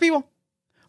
people?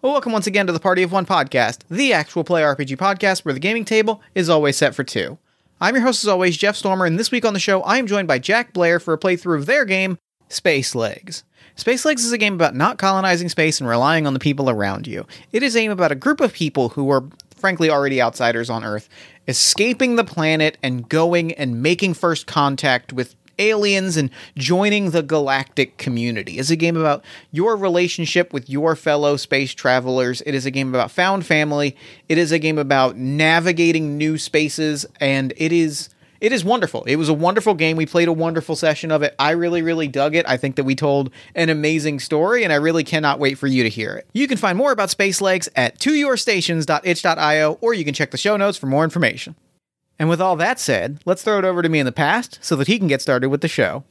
Well, welcome once again to the Party of One podcast, the actual play RPG podcast where the gaming table is always set for two. I'm your host, as always, Jeff Stormer, and this week on the show, I am joined by Jack Blair for a playthrough of their game, Space Legs. Space Legs is a game about not colonizing space and relying on the people around you. It is a game about a group of people who are, frankly, already outsiders on Earth, escaping the planet and going and making first contact with aliens and joining the galactic community. It's a game about your relationship with your fellow space travelers. It is a game about found family. It is a game about navigating new spaces, and it is it is wonderful. It was a wonderful game. We played a wonderful session of it. I really, really dug it. I think that we told an amazing story, and I really cannot wait for you to hear it. You can find more about Space Legs at toyourstations.itch.io, or you can check the show notes for more information. And with all that said, let's throw it over to me in the past so that he can get started with the show.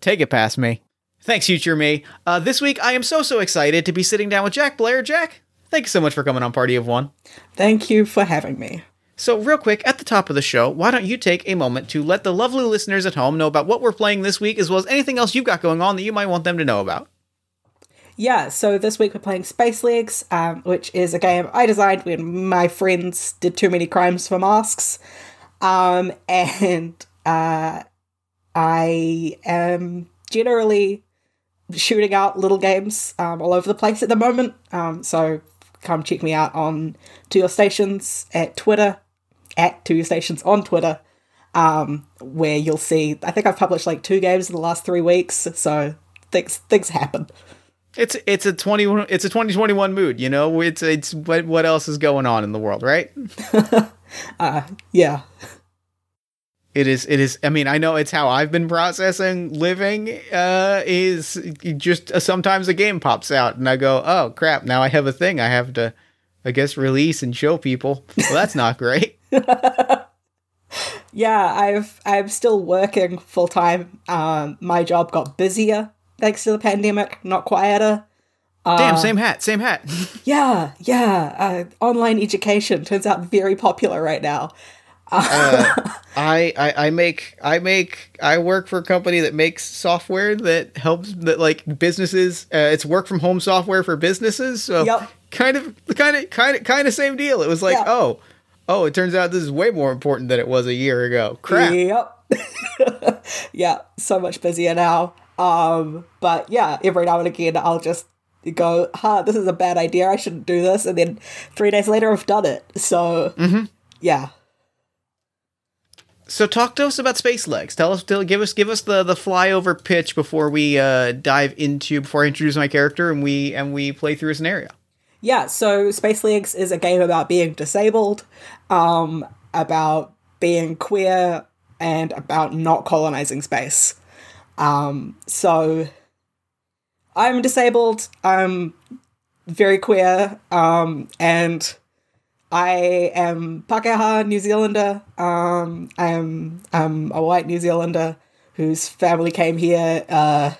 Take it past me. Thanks, future me. Uh, this week, I am so, so excited to be sitting down with Jack Blair. Jack, thank you so much for coming on Party of One. Thank you for having me. So, real quick, at the top of the show, why don't you take a moment to let the lovely listeners at home know about what we're playing this week, as well as anything else you've got going on that you might want them to know about? Yeah, so this week we're playing Space Legs, um, which is a game I designed when my friends did too many crimes for masks. Um, and uh, I am generally shooting out little games um, all over the place at the moment. Um, so come check me out on To Your Stations at Twitter, at To Your Stations on Twitter, um, where you'll see. I think I've published like two games in the last three weeks, so things things happen. It's it's a twenty it's a twenty twenty one mood, you know. It's it's what what else is going on in the world, right? uh, yeah. It is. It is. I mean, I know it's how I've been processing living. Uh, is just uh, sometimes a game pops out and I go, "Oh crap! Now I have a thing I have to, I guess, release and show people." Well, that's not great. yeah, I've I'm still working full time. Um, my job got busier thanks to the pandemic, not quieter. Uh, Damn, same hat, same hat. yeah, yeah. Uh, online education turns out very popular right now. uh, I, I I make I make I work for a company that makes software that helps that like businesses. Uh, it's work from home software for businesses. So yep. kind of kind of kind of kind of same deal. It was like oh oh it turns out this is way more important than it was a year ago. Crap. Yep. yeah, so much busier now. Um, but yeah, every now and again I'll just go, huh, this is a bad idea. I shouldn't do this. And then three days later, I've done it. So, mm-hmm. yeah. So talk to us about Space Legs. Tell us, tell, give us, give us the the flyover pitch before we uh, dive into before I introduce my character and we and we play through a scenario. Yeah. So Space Legs is a game about being disabled, um, about being queer, and about not colonizing space. Um, so I'm disabled. I'm very queer, um, and I am Pakeha New Zealander. Um, I'm I'm a white New Zealander whose family came here uh,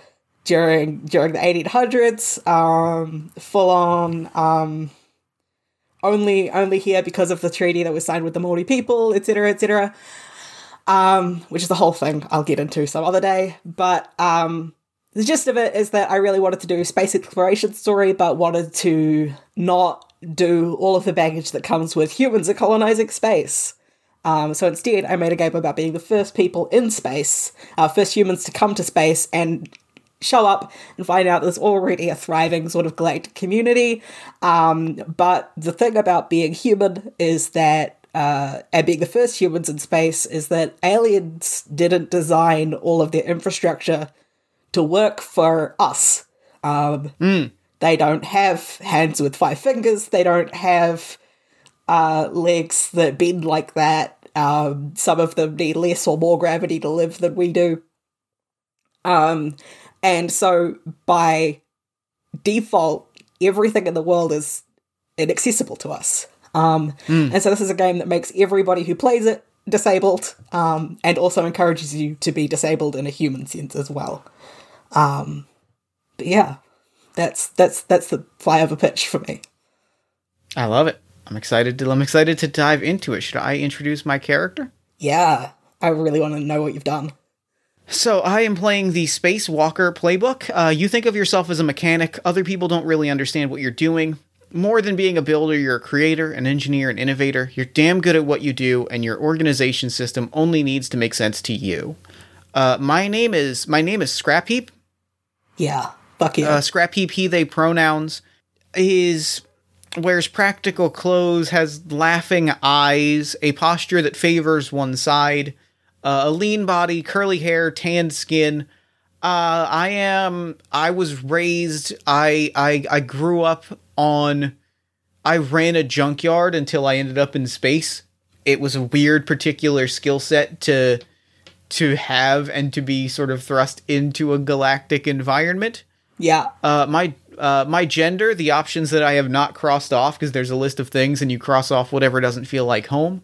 during during the 1800s. Um, full on. Um, only only here because of the treaty that was signed with the Maori people, etc., etc. Um, which is the whole thing I'll get into some other day. But um, the gist of it is that I really wanted to do a space exploration story, but wanted to not do all of the baggage that comes with humans colonizing space. Um, so instead, I made a game about being the first people in space, uh, first humans to come to space and show up and find out there's already a thriving sort of galactic community. Um, but the thing about being human is that, uh, and being the first humans in space, is that aliens didn't design all of their infrastructure to work for us. Um, mm. They don't have hands with five fingers. They don't have uh, legs that bend like that. Um, some of them need less or more gravity to live than we do. Um, and so by default, everything in the world is inaccessible to us. Um, mm. And so this is a game that makes everybody who plays it disabled, um, and also encourages you to be disabled in a human sense as well. Um, but yeah, that's that's that's the flyover pitch for me. I love it. I'm excited to I'm excited to dive into it. Should I introduce my character? Yeah, I really want to know what you've done. So I am playing the Space Walker playbook. Uh, you think of yourself as a mechanic. Other people don't really understand what you're doing. More than being a builder, you're a creator, an engineer, an innovator. You're damn good at what you do, and your organization system only needs to make sense to you. Uh, my name is my name is Scrap Heap. Yeah. Fuck yeah. Uh, Scrap Heap, he, they pronouns. Is wears practical clothes, has laughing eyes, a posture that favors one side, uh, a lean body, curly hair, tanned skin. Uh, I am. I was raised. I I I grew up on. I ran a junkyard until I ended up in space. It was a weird, particular skill set to to have and to be sort of thrust into a galactic environment. yeah. Uh, my uh, my gender, the options that I have not crossed off because there's a list of things and you cross off whatever doesn't feel like home.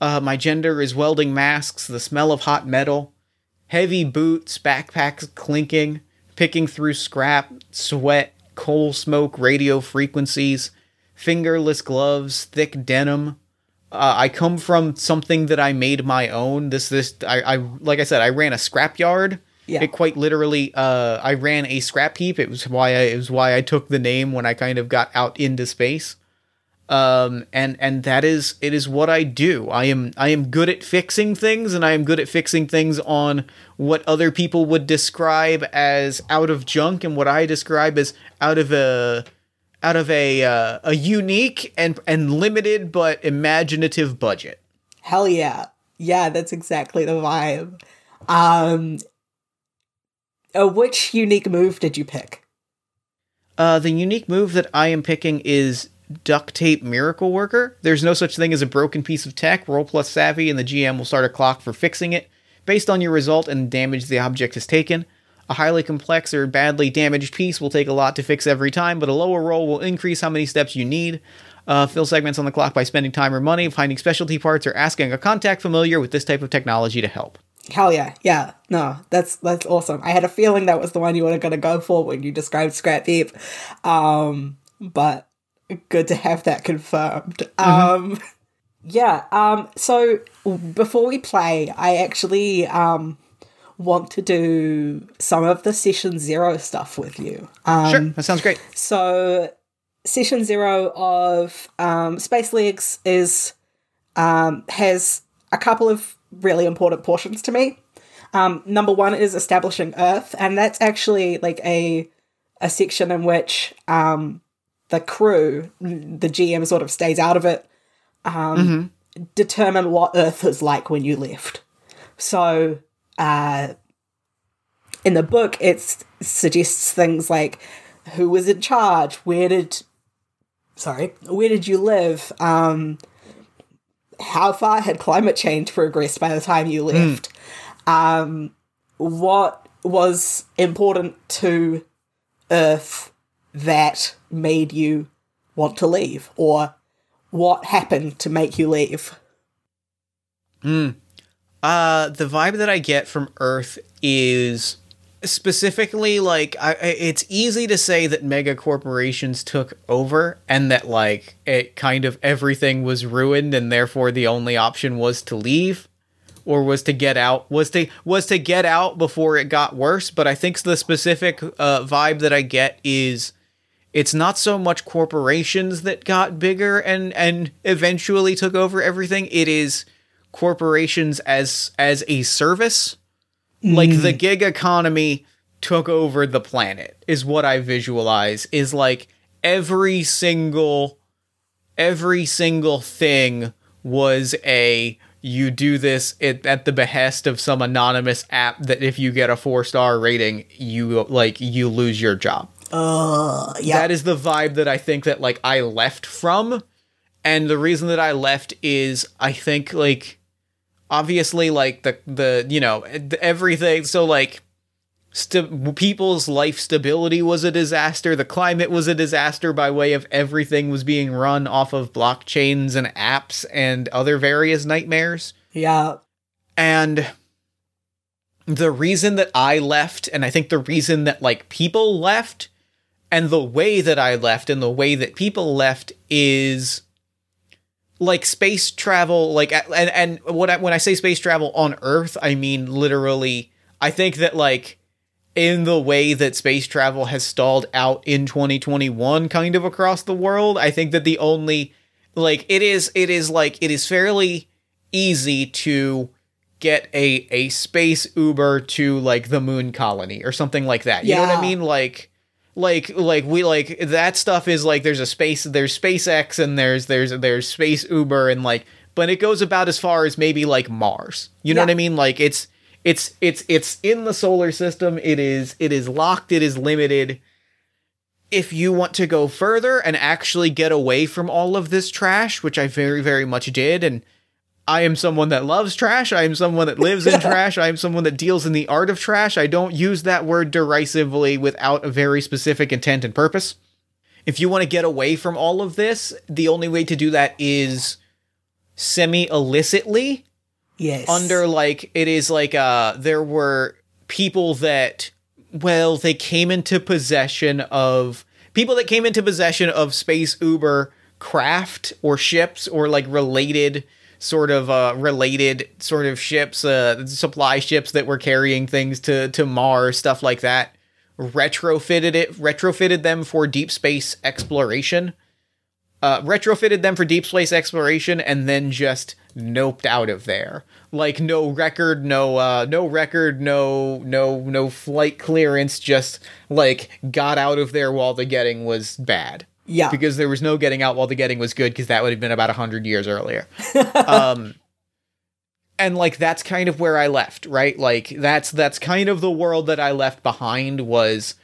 Uh, my gender is welding masks, the smell of hot metal, heavy boots, backpacks clinking, picking through scrap, sweat, coal smoke, radio frequencies, fingerless gloves, thick denim. Uh, I come from something that I made my own. This, this, I, I, like I said, I ran a scrapyard. Yeah. It quite literally, uh, I ran a scrap heap. It was why I, it was why I took the name when I kind of got out into space. Um, and and that is it is what I do. I am I am good at fixing things, and I am good at fixing things on what other people would describe as out of junk, and what I describe as out of a out of a uh, a unique and and limited but imaginative budget. Hell yeah. Yeah, that's exactly the vibe. Um uh, which unique move did you pick? Uh, the unique move that I am picking is duct tape miracle worker. There's no such thing as a broken piece of tech. Roll plus savvy, and the GM will start a clock for fixing it based on your result and damage the object has taken. A highly complex or badly damaged piece will take a lot to fix every time, but a lower roll will increase how many steps you need. Uh, fill segments on the clock by spending time or money, finding specialty parts, or asking a contact familiar with this type of technology to help. Hell yeah, yeah. No, that's that's awesome. I had a feeling that was the one you were gonna go for when you described Scrap Heap. Um, but good to have that confirmed. Um yeah, um so before we play, I actually um want to do some of the session zero stuff with you. Um Sure, that sounds great. so session zero of um, Space Legs is um, has a couple of really important portions to me. Um, number one is establishing Earth, and that's actually like a a section in which um, the crew, the GM, sort of stays out of it. Um, Determine what Earth is like when you left. So, uh, in the book, it suggests things like who was in charge, where did, sorry, where did you live, um, how far had climate change progressed by the time you left, um, what was important to Earth that made you want to leave, or what happened to make you leave. Uh, the vibe that I get from Earth is specifically like I, it's easy to say that mega corporations took over and that like it kind of everything was ruined and therefore the only option was to leave or was to get out was to was to get out before it got worse. But i think the specific uh, vibe that i get is it's not so much corporations that got bigger and and eventually took over everything. It is corporations as as a service? Like the gig economy took over the planet is what i visualize is like every single every single thing was a you do this at, at the behest of some anonymous app that if you get a four star rating you like you lose your job. Uh, yeah. that is the vibe that I think that like I left from, and the reason that I left is I think like obviously like the the you know everything so like st- people's life stability was a disaster the climate was a disaster by way of everything was being run off of blockchains and apps and other various nightmares yeah. and the reason that I left, and I think the reason that like people left, and the way that I left, and the way that people left is like space travel. Like, and and what I, when I say space travel on Earth, I mean literally. I think that like in the way that space travel has stalled out in 2021 kind of across the world, I think that the only like it is it is like it is fairly easy to get a a space Uber to like the moon colony or something like that. You know what I mean? Like like like we like that stuff is like there's a space there's SpaceX and there's there's there's space Uber and like but it goes about as far as maybe like Mars. You know Yeah. what I mean? Like it's it's it's it's in the solar system. It is it is locked, it is limited. If you want to go further and actually get away from all of this trash, which I very very much did and I am someone that loves trash. I am someone that lives in trash. I am someone that deals in the art of trash. I don't use that word derisively without a very specific intent and purpose. If you want to get away from all of this, the only way to do that is semi illicitly Yes. under like it is like uh there were people that well they came into possession of people that came into possession of space uber craft or ships or like related sort of uh related sort of ships uh supply ships that were carrying things to to mars stuff like that retrofitted it retrofitted them for deep space exploration uh, retrofitted them for deep space exploration and then just noped out of there. Like no record, no uh, no record, no no no flight clearance. Just like got out of there while the getting was bad. Yeah. because there was no getting out while the getting was good because that would have been about a hundred years earlier. um, and like that's kind of where I left, right? Like that's that's kind of the world that I left behind was,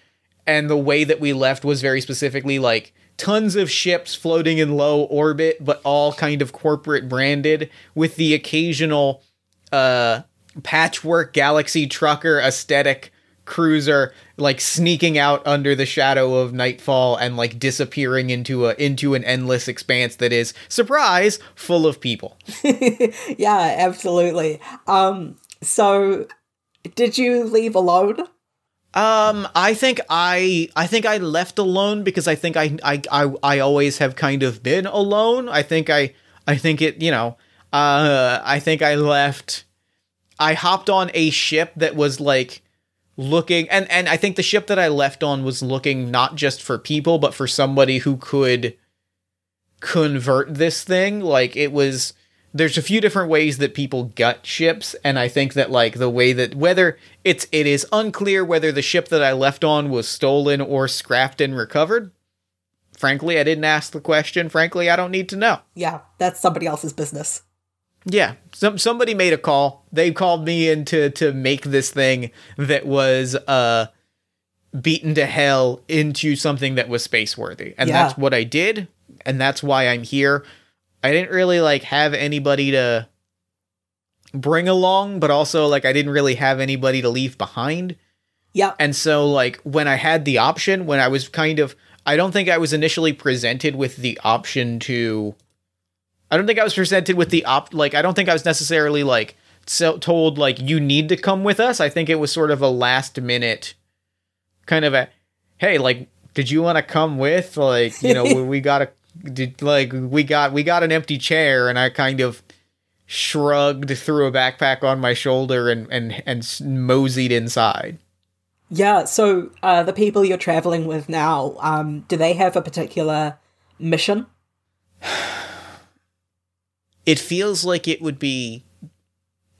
and the way that we left was very specifically like tons of ships floating in low orbit, but all kind of corporate branded with the occasional uh patchwork galaxy trucker aesthetic cruiser like sneaking out under the shadow of nightfall and like disappearing into a into an endless expanse that is surprise full of people yeah, absolutely. Um, so did you leave alone? Um, I think I I think I left alone because I think I I I, I always have kind of been alone. I think I I think it you know uh I think I left. I hopped on a ship that was like looking and and I think the ship that I left on was looking not just for people but for somebody who could convert this thing. Like it was there's a few different ways that people gut ships and i think that like the way that whether it's it is unclear whether the ship that i left on was stolen or scrapped and recovered. Frankly i didn't ask the question. Frankly i don't need to know. Yeah, that's somebody else's business. Yeah. Some somebody made a call. They called me in to to make this thing that was uh beaten to hell into something that was space worthy and Yeah. that's what i did and that's why i'm here. I didn't really like have anybody to bring along but also like i didn't really have anybody to leave behind. Yeah. and so like when I had the option, when I was kind of I don't think I was initially presented with the option to I don't think I was presented with the op like I don't think I was necessarily like so told like you need to come with us. I think it was sort of a last minute kind of a hey, like did you want to come with? Like, you know, we, we got a did like we got we got an empty chair and I kind of shrugged threw a backpack on my shoulder and and and moseyed inside. Yeah, so uh, the people you're traveling with now, um, do they have a particular mission? It feels like it would be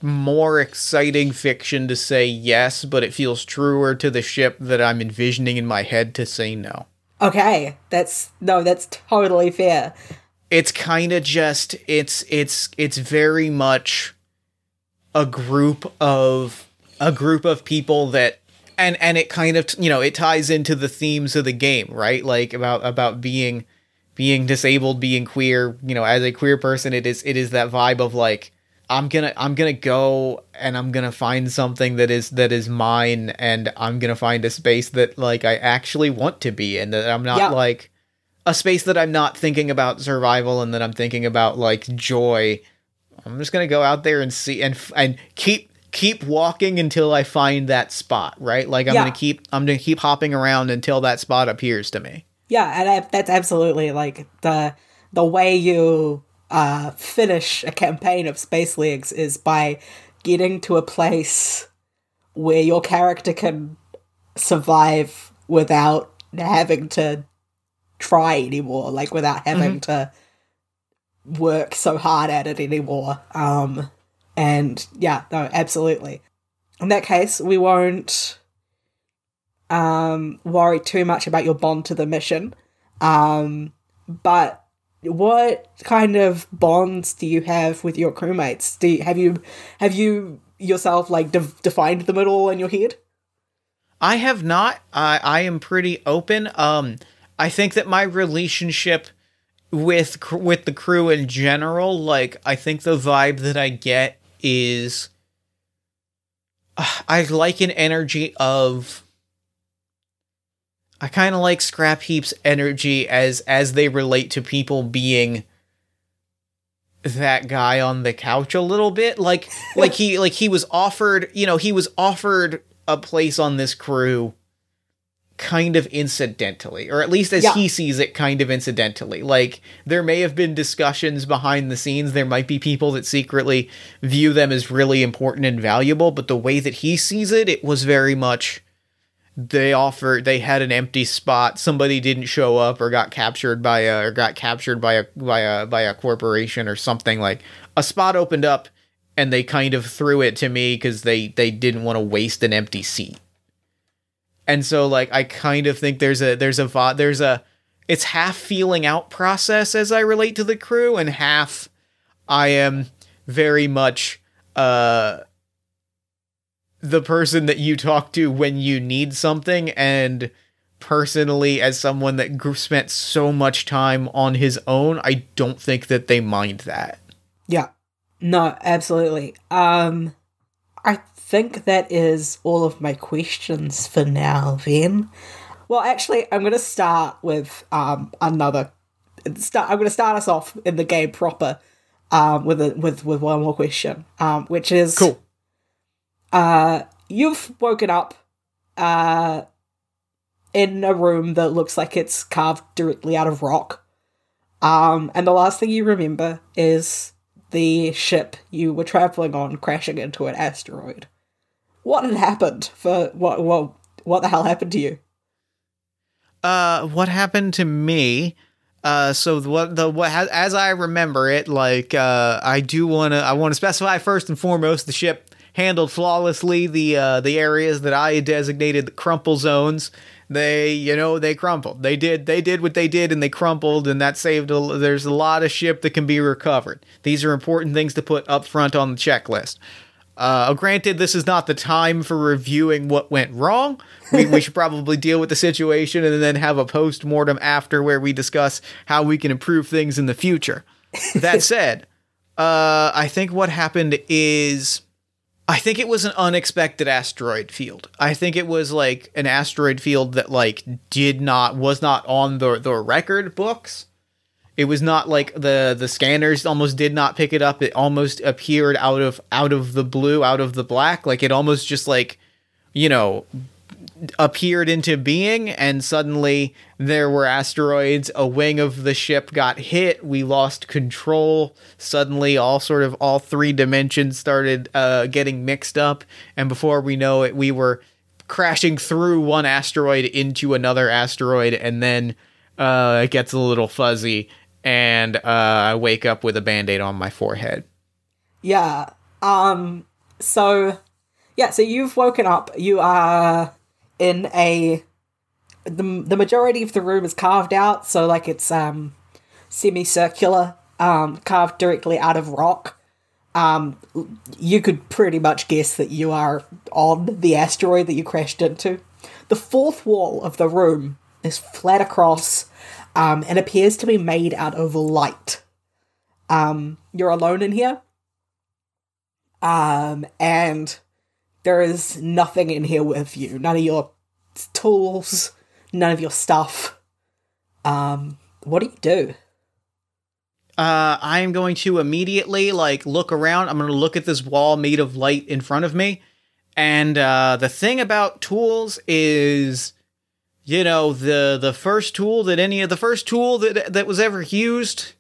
more exciting fiction to say yes, but it feels truer to the ship that I'm envisioning in my head to say no. Okay, that's no, that's totally fair. It's kind of just it's it's it's very much a group of a group of people that and and it kind of you know it ties into the themes of the game, right? Like about about being being disabled, being queer, you know, as a queer person, it is it is that vibe of like I'm gonna I'm gonna go and I'm gonna find something that is that is mine, and I'm gonna find a space that like I actually want to be in, that I'm not Yeah. like a space that I'm not thinking about survival and that I'm thinking about like joy. I'm just gonna go out there and see and and keep keep walking until I find that spot, right? Like I'm Yeah. gonna keep I'm gonna keep hopping around until that spot appears to me. Yeah, and I, that's absolutely like the the way you uh, finish a campaign of Space Legs is by getting to a place where your character can survive without having to try anymore, like without having to work so hard at it anymore. Um, and yeah, no, absolutely. In that case, we won't um, worry too much about your bond to the mission. Um, but what kind of bonds do you have with your crewmates? Do you, have you have you yourself like de- defined them at all in your head? I have not. I I am pretty open. Um, I think that my relationship with cr- with the crew in general, like I think the vibe that I get is, uh, I like an energy of. I kind of like Scrap Heap's energy as as they relate to people being that guy on the couch a little bit. Like like he like he was offered you know he was offered a place on this crew kind of incidentally or at least as Yeah. he sees it kind of incidentally. Like there may have been discussions behind the scenes. There might be people that secretly view them as really important and valuable but the way that he sees it it was very much they offered they had an empty spot. Somebody didn't show up or got captured by a or got captured by a by a by a corporation or something. Like a spot opened up and they kind of threw it to me cuz they they didn't want to waste an empty seat. And so like I kind of think there's a there's a there's a it's half feeling out process as I relate to the crew and half I am very much uh the person that you talk to when you need something and personally as someone that spent so much time on his own I don't think that they mind that Yeah. No, absolutely. Um I think that is all of my questions for now then. Well, actually, I'm going to start with um another start I'm going to start us off in the game proper um with a, with with one more question. Um which is cool uh you've woken up uh in a room that looks like it's carved directly out of rock. Um and the last thing you remember is the ship you were traveling on crashing into an asteroid. What had happened for what what what the hell happened to you? Uh, what happened to me? Uh, so what the what as- I remember it, like uh, I do want to I want to specify first and foremost the ship handled flawlessly the uh, the areas that I designated the crumple zones. They you know they crumpled. They did they did what they did and they crumpled and that saved. A, there's a lot of ship that can be recovered. These are important things to put up front on the checklist. Uh, granted, this is not the time for reviewing what went wrong. We, we should probably deal with the situation and then have a post mortem after where we discuss how we can improve things in the future. That said, uh, I think what happened is. I think it was an unexpected asteroid field. I think it was like an asteroid field that like did not was not on the the record books. It was not like the the scanners almost did not pick it up. It almost appeared out of out of the blue, out of the black. Like it almost just like you know appeared into being and suddenly there were asteroids a wing of the ship got hit we lost control suddenly all sort of all three dimensions started uh, getting mixed up and before we know it we were crashing through one asteroid into another asteroid and then uh, it gets a little fuzzy and uh, i wake up with a band-aid on my forehead Yeah. Um so yeah, so you've woken up. You are in a the the majority of the room is carved out, so like it's um semicircular, um carved directly out of rock. Um you could pretty much guess that you are on the asteroid that you crashed into. The fourth wall of the room is flat across um and appears to be made out of light. Um you're alone in here. Um, and there is nothing in here with you. None of your tools, none of your stuff. Um, what do you do? Uh, I am going to immediately like look around. I'm going to look at this wall made of light in front of me. And uh, the thing about tools is, you know, the the first tool that any of the first tool that that was ever used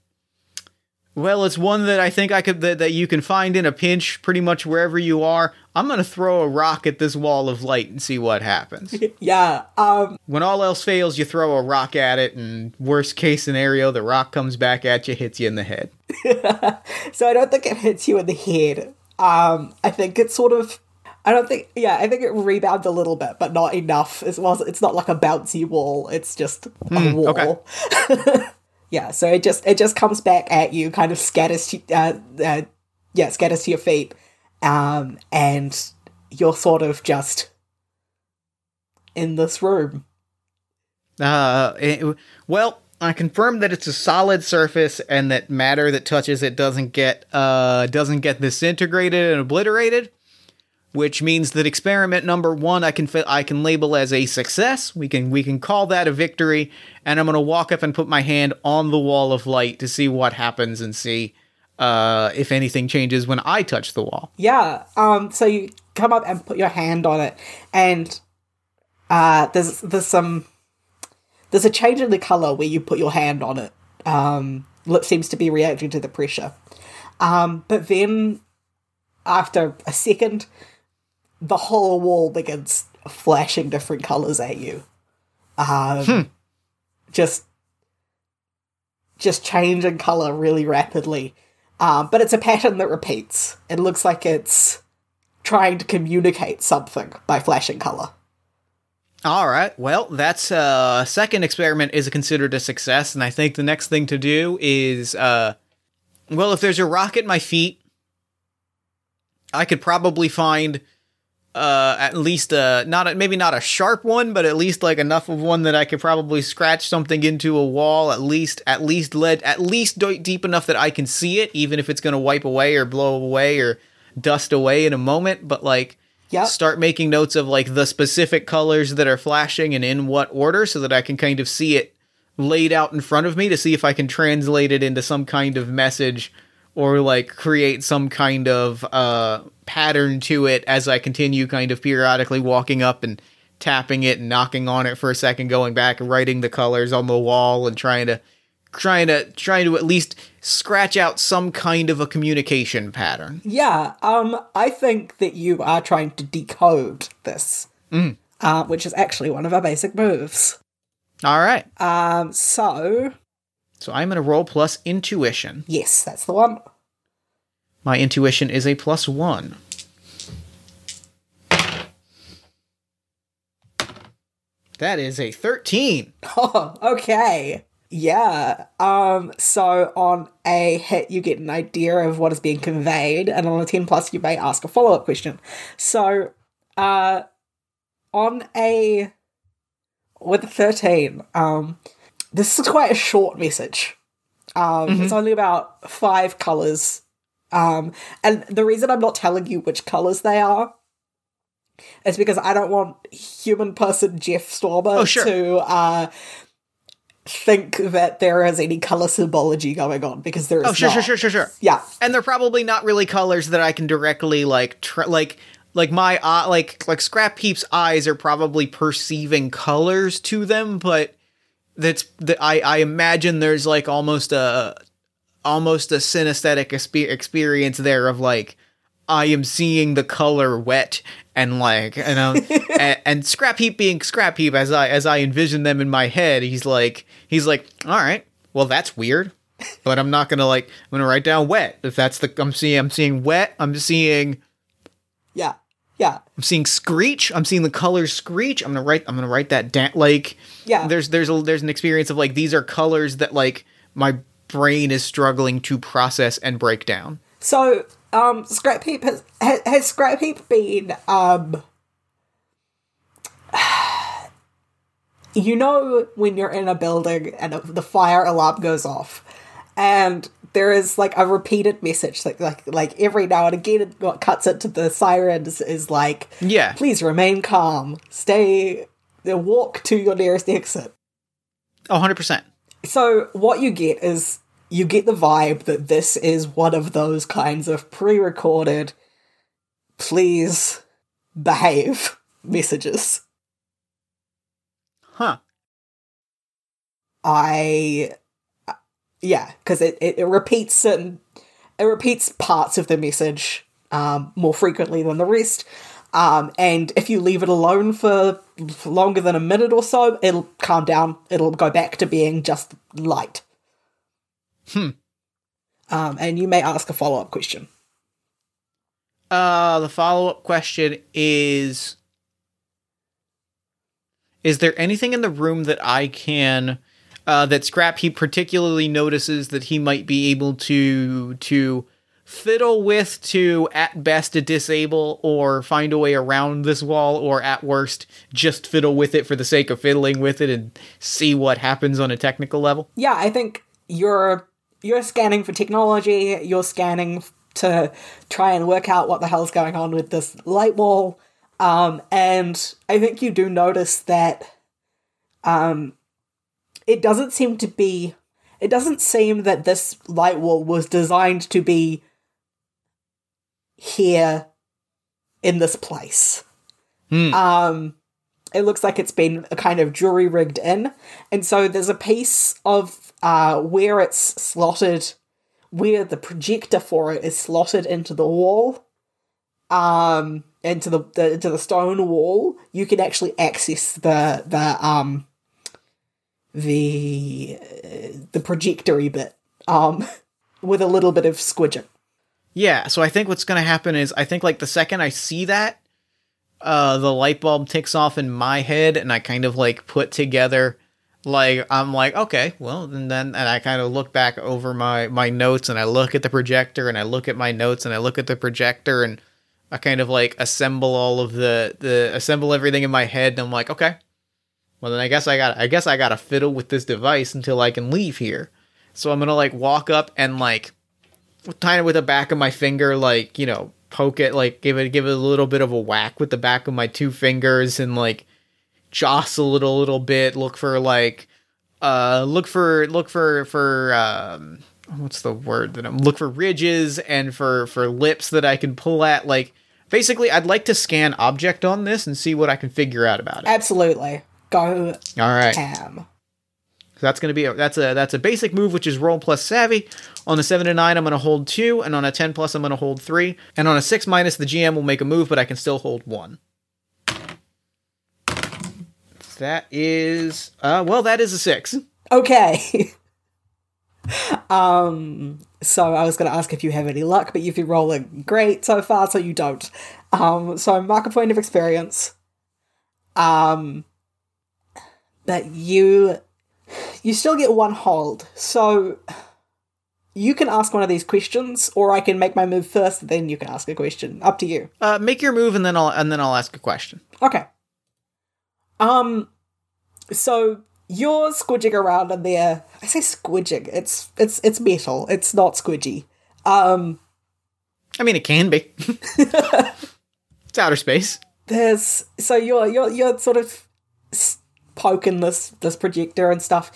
Well, it's one that I think I could that, that you can find in a pinch pretty much wherever you are. I'm gonna throw a rock at this wall of light and see what happens. Yeah. Um. when all else fails, you throw a rock at it, and worst case scenario, the rock comes back at you, hits you in the head. So I don't think it hits you in the head. Um. I think it's sort of. I don't think. Yeah, I think it rebounds a little bit, but not enough. As well it's not like a bouncy wall. It's just a wall. okay. yeah. So it just it just comes back at you, kind of scatters. To, uh, uh, yeah, scatters to your feet, um, and you're sort of just in this room. Uh, it- well, I confirm that it's a solid surface and that matter that touches it doesn't get uh doesn't get disintegrated and obliterated, which means that experiment number one I can fi- I can label as a success. We can we can call that a victory, and I'm gonna walk up and put my hand on the wall of light to see what happens and see uh if anything changes when I touch the wall. Yeah. Um. So you come up and put your hand on it, and uh, there's there's some there's a change in the color where you put your hand on it. Um, lip seems to be reacting to the pressure. Um, but then after a second, the whole wall begins flashing different colors at you. Um, just just changing color really rapidly. Um, but it's a pattern that repeats. It looks like it's trying to communicate something by flashing color. All right. Well, that's uh second experiment is considered a success, and I think the next thing to do is uh well, if there's a rock at my feet, I could probably find uh at least a not a, maybe not a sharp one, but at least like enough of one that I could probably scratch something into a wall at least at least lead at least deep enough that I can see it even if it's going to wipe away or blow away or dust away in a moment, but like Yep. start making notes of like the specific colors that are flashing and in what order so that I can kind of see it laid out in front of me to see if I can translate it into some kind of message or like create some kind of uh pattern to it as I continue kind of periodically walking up and tapping it and knocking on it for a second going back and writing the colors on the wall and trying to trying to trying to at least scratch out some kind of a communication pattern. Yeah, um, I think that you are trying to decode this, uh, which is actually one of our basic moves. All right. Um, so So I'm going to roll plus intuition. yes, that's the one. My intuition is a plus one. That is a 13. Oh, okay. Yeah. Um, so on a hit, you get an idea of what is being conveyed, and on a 10 plus, you may ask a follow up question. So, uh, on a. With a 13, um, this is quite a short message. Um, It's only about five colors. Um, and the reason I'm not telling you which colors they are is because I don't want human person Jeff Stormer Oh, sure. to uh, think that there is any color symbology going on because there is Oh, sure, not. sure, sure, sure, sure. Yeah, And they're probably not really colors that I can directly like tr- like like my eye like like Scrap Heap's eyes are probably perceiving colors to them, but that's that I I imagine there's like almost a almost a synesthetic expe- experience there of like I am seeing the color wet and like and um, and, and Scrap Heap being Scrap Heap as I as I envision them in my head, he's like he's like all right, well that's weird, but I'm not gonna like I'm gonna write down wet. If that's the I'm seeing I'm seeing wet I'm seeing yeah, I'm seeing screech I'm seeing the colors screech I'm gonna write I'm gonna write that down like yeah. there's there's a there's an experience of like these are colors that like my brain is struggling to process and break down. So, um, Scrap Heap has, has, has Scrap Heap been, um, you know, when you're in a building and the fire alarm goes off, and there is like a repeated message, like like like every now and again, it- what cuts it to the sirens is like, Yeah. please remain calm, stay, uh, walk to your nearest exit. Oh, 100%. So what you get is you get the vibe that this is one of those kinds of pre-recorded please behave messages. Huh. I Yeah, because it, it, it repeats certain it repeats parts of the message um, more frequently than the rest. Um, and if you leave it alone for longer than a minute or so, it'll calm down. It'll go back to being just light. Hmm. Um, and you may ask a follow up question. Uh, the follow up question is Is there anything in the room that I can. Uh, that Scrap Heap particularly notices that he might be able to to fiddle with to at best disable or find a way around this wall or at worst just fiddle with it for the sake of fiddling with it and see what happens on a technical level Yeah, I think you're you're scanning for technology. You're scanning to try and work out what the hell's going on with this light wall. Um, and I think you do notice that um, it doesn't seem to be. It doesn't seem that this light wall was designed to be here in this place. Hmm. Um, it looks like it's been a kind of jury rigged in, and so there's a piece of uh, where it's slotted, where the projector for it is slotted into the wall, um, into the, the into the stone wall. You can actually access the the um the uh, the projectory bit um with a little bit of squidging. Yeah, so I think what's going to happen is I think like the second I see that, uh, the light bulb ticks off in my head, and I kind of like put together, like I'm like, okay, well, and then and I kind of look back over my my notes, and I look at the projector, and I look at my notes, and I look at the projector, and I kind of like assemble all of the the assemble everything in my head, and I'm like, okay, well then I guess I got I guess I got to fiddle with this device until I can leave here. So I'm gonna like walk up and like kind of with the back of my finger, like you know, poke it, like give it give it a little bit of a whack with the back of my two fingers, and like jostle it a little bit. Look for like, uh, look for look for for um, what's the word that I'm look for ridges and for for lips that I can pull at. Like basically, I'd like to scan object on this and see what I can figure out about it. Absolutely, go All right. ham. So that's going to be a, that's a that's a basic move, which is roll plus savvy. On a seven to nine, I'm going to hold two, and on a ten plus, I'm going to hold three, and on a six minus, the GM will make a move, but I can still hold one. That is uh well, that is a six. Okay. um so I was going to ask if you have any luck, but you've been rolling great so far, so you don't. Um so mark a point of experience. Um but you you still get one hold. So you can ask one of these questions or I can make my move first then you can ask a question. Up to you. Uh, make your move, and then I'll and then I'll ask a question. Okay. Um so you're squidging around in there. I say squidging. It's it's it's metal. It's not squidgy. Um I mean, it can be. it's outer space. there's so you're you're you're sort of s- poking this this projector and stuff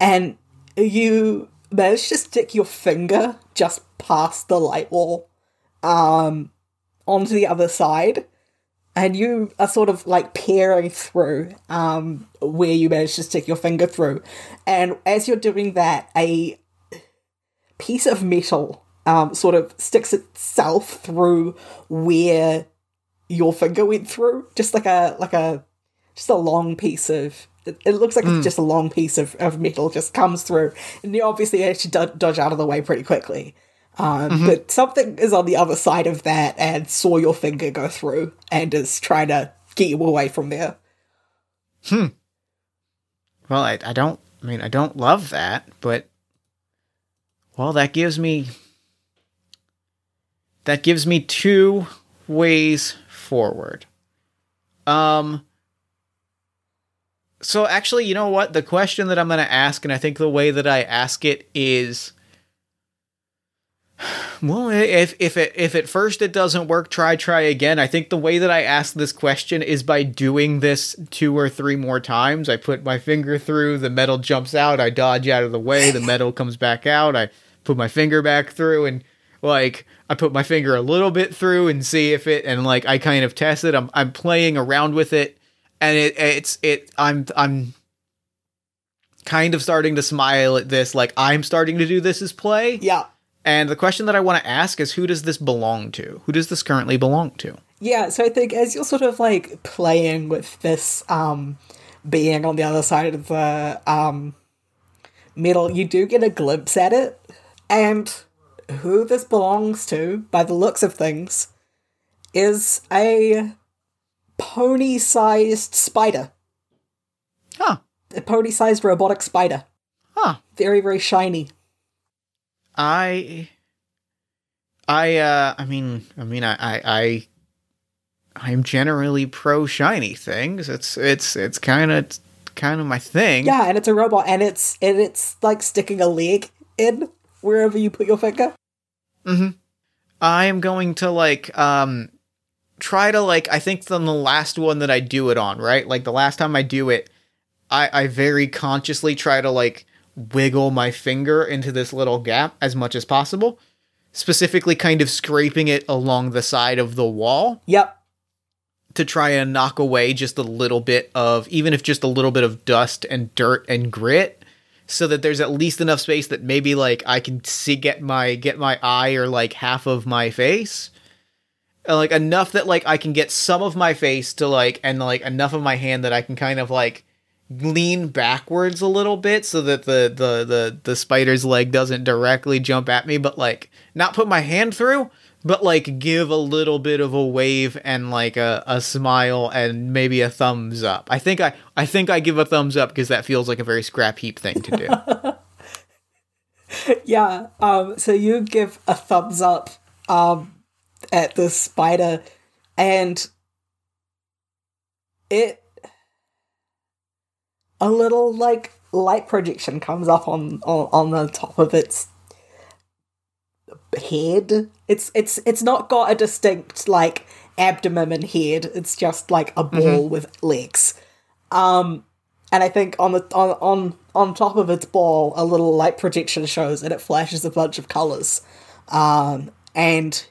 and you manage to stick your finger just past the light wall um onto the other side and you are sort of like peering through um where you manage to stick your finger through. And as you're doing that a piece of metal um sort of sticks itself through where your finger went through just like a like a just a long piece of it, looks like it's just a long piece of, of metal just comes through and you obviously manage to do- dodge out of the way pretty quickly um, but something is on the other side of that and saw your finger go through and is trying to get you away from there hmm Well, I I don't. I mean, I don't love that, but well, that gives me that gives me two ways forward. Um. So actually, you know what? The question that I'm going to ask, and I think the way that I ask it is, well, if if it if at first it doesn't work, try try again. I think the way that I ask this question is by doing this two or three more times. I put my finger through, the metal jumps out, I dodge out of the way, the metal comes back out, I put my finger back through and like I put my finger a little bit through and see if it and like I kind of test it. I'm I'm playing around with it and it it's it I'm I'm kind of starting to smile at this, like I'm starting to do this as play. Yeah. And the question that I want to ask is who does this belong to? Who does this currently belong to? Yeah, so I think as you're sort of like playing with this um being on the other side of the um middle, you do get a glimpse at it. And who this belongs to, by the looks of things, is a pony sized spider. Huh. A pony sized robotic spider. Huh. Very, very shiny. I I uh I mean I mean I I, I I'm generally pro shiny things. It's it's it's kind of kind of my thing. Yeah, and it's a robot, and it's and it's like sticking a leg in wherever you put your finger. Mm-hmm. I am going to like um try to like I think from the last one that I do it on, right? Like the last time I do it, I I very consciously try to like wiggle my finger into this little gap as much as possible, specifically kind of scraping it along the side of the wall Yep. to try and knock away just a little bit of even if just a little bit of dust and dirt and grit so that there's at least enough space that maybe like I can see get my get my eye or like half of my face Uh, like enough that like I can get some of my face to like and like enough of my hand that I can kind of like lean backwards a little bit so that the the the the spider's leg doesn't directly jump at me but like not put my hand through but like give a little bit of a wave and like a, a smile and maybe a thumbs up. I think I I think I give a thumbs up because that feels like a very scrap heap thing to do. Yeah. Um. So you give a thumbs up. Um. At the spider, and it a little like light projection comes up on on, on the top of its head. It's it's it's not got a distinct like abdomen and head. It's just like a ball with legs. Um and I think on the on on on top of its ball a little light projection shows and it flashes a bunch of colors. Um and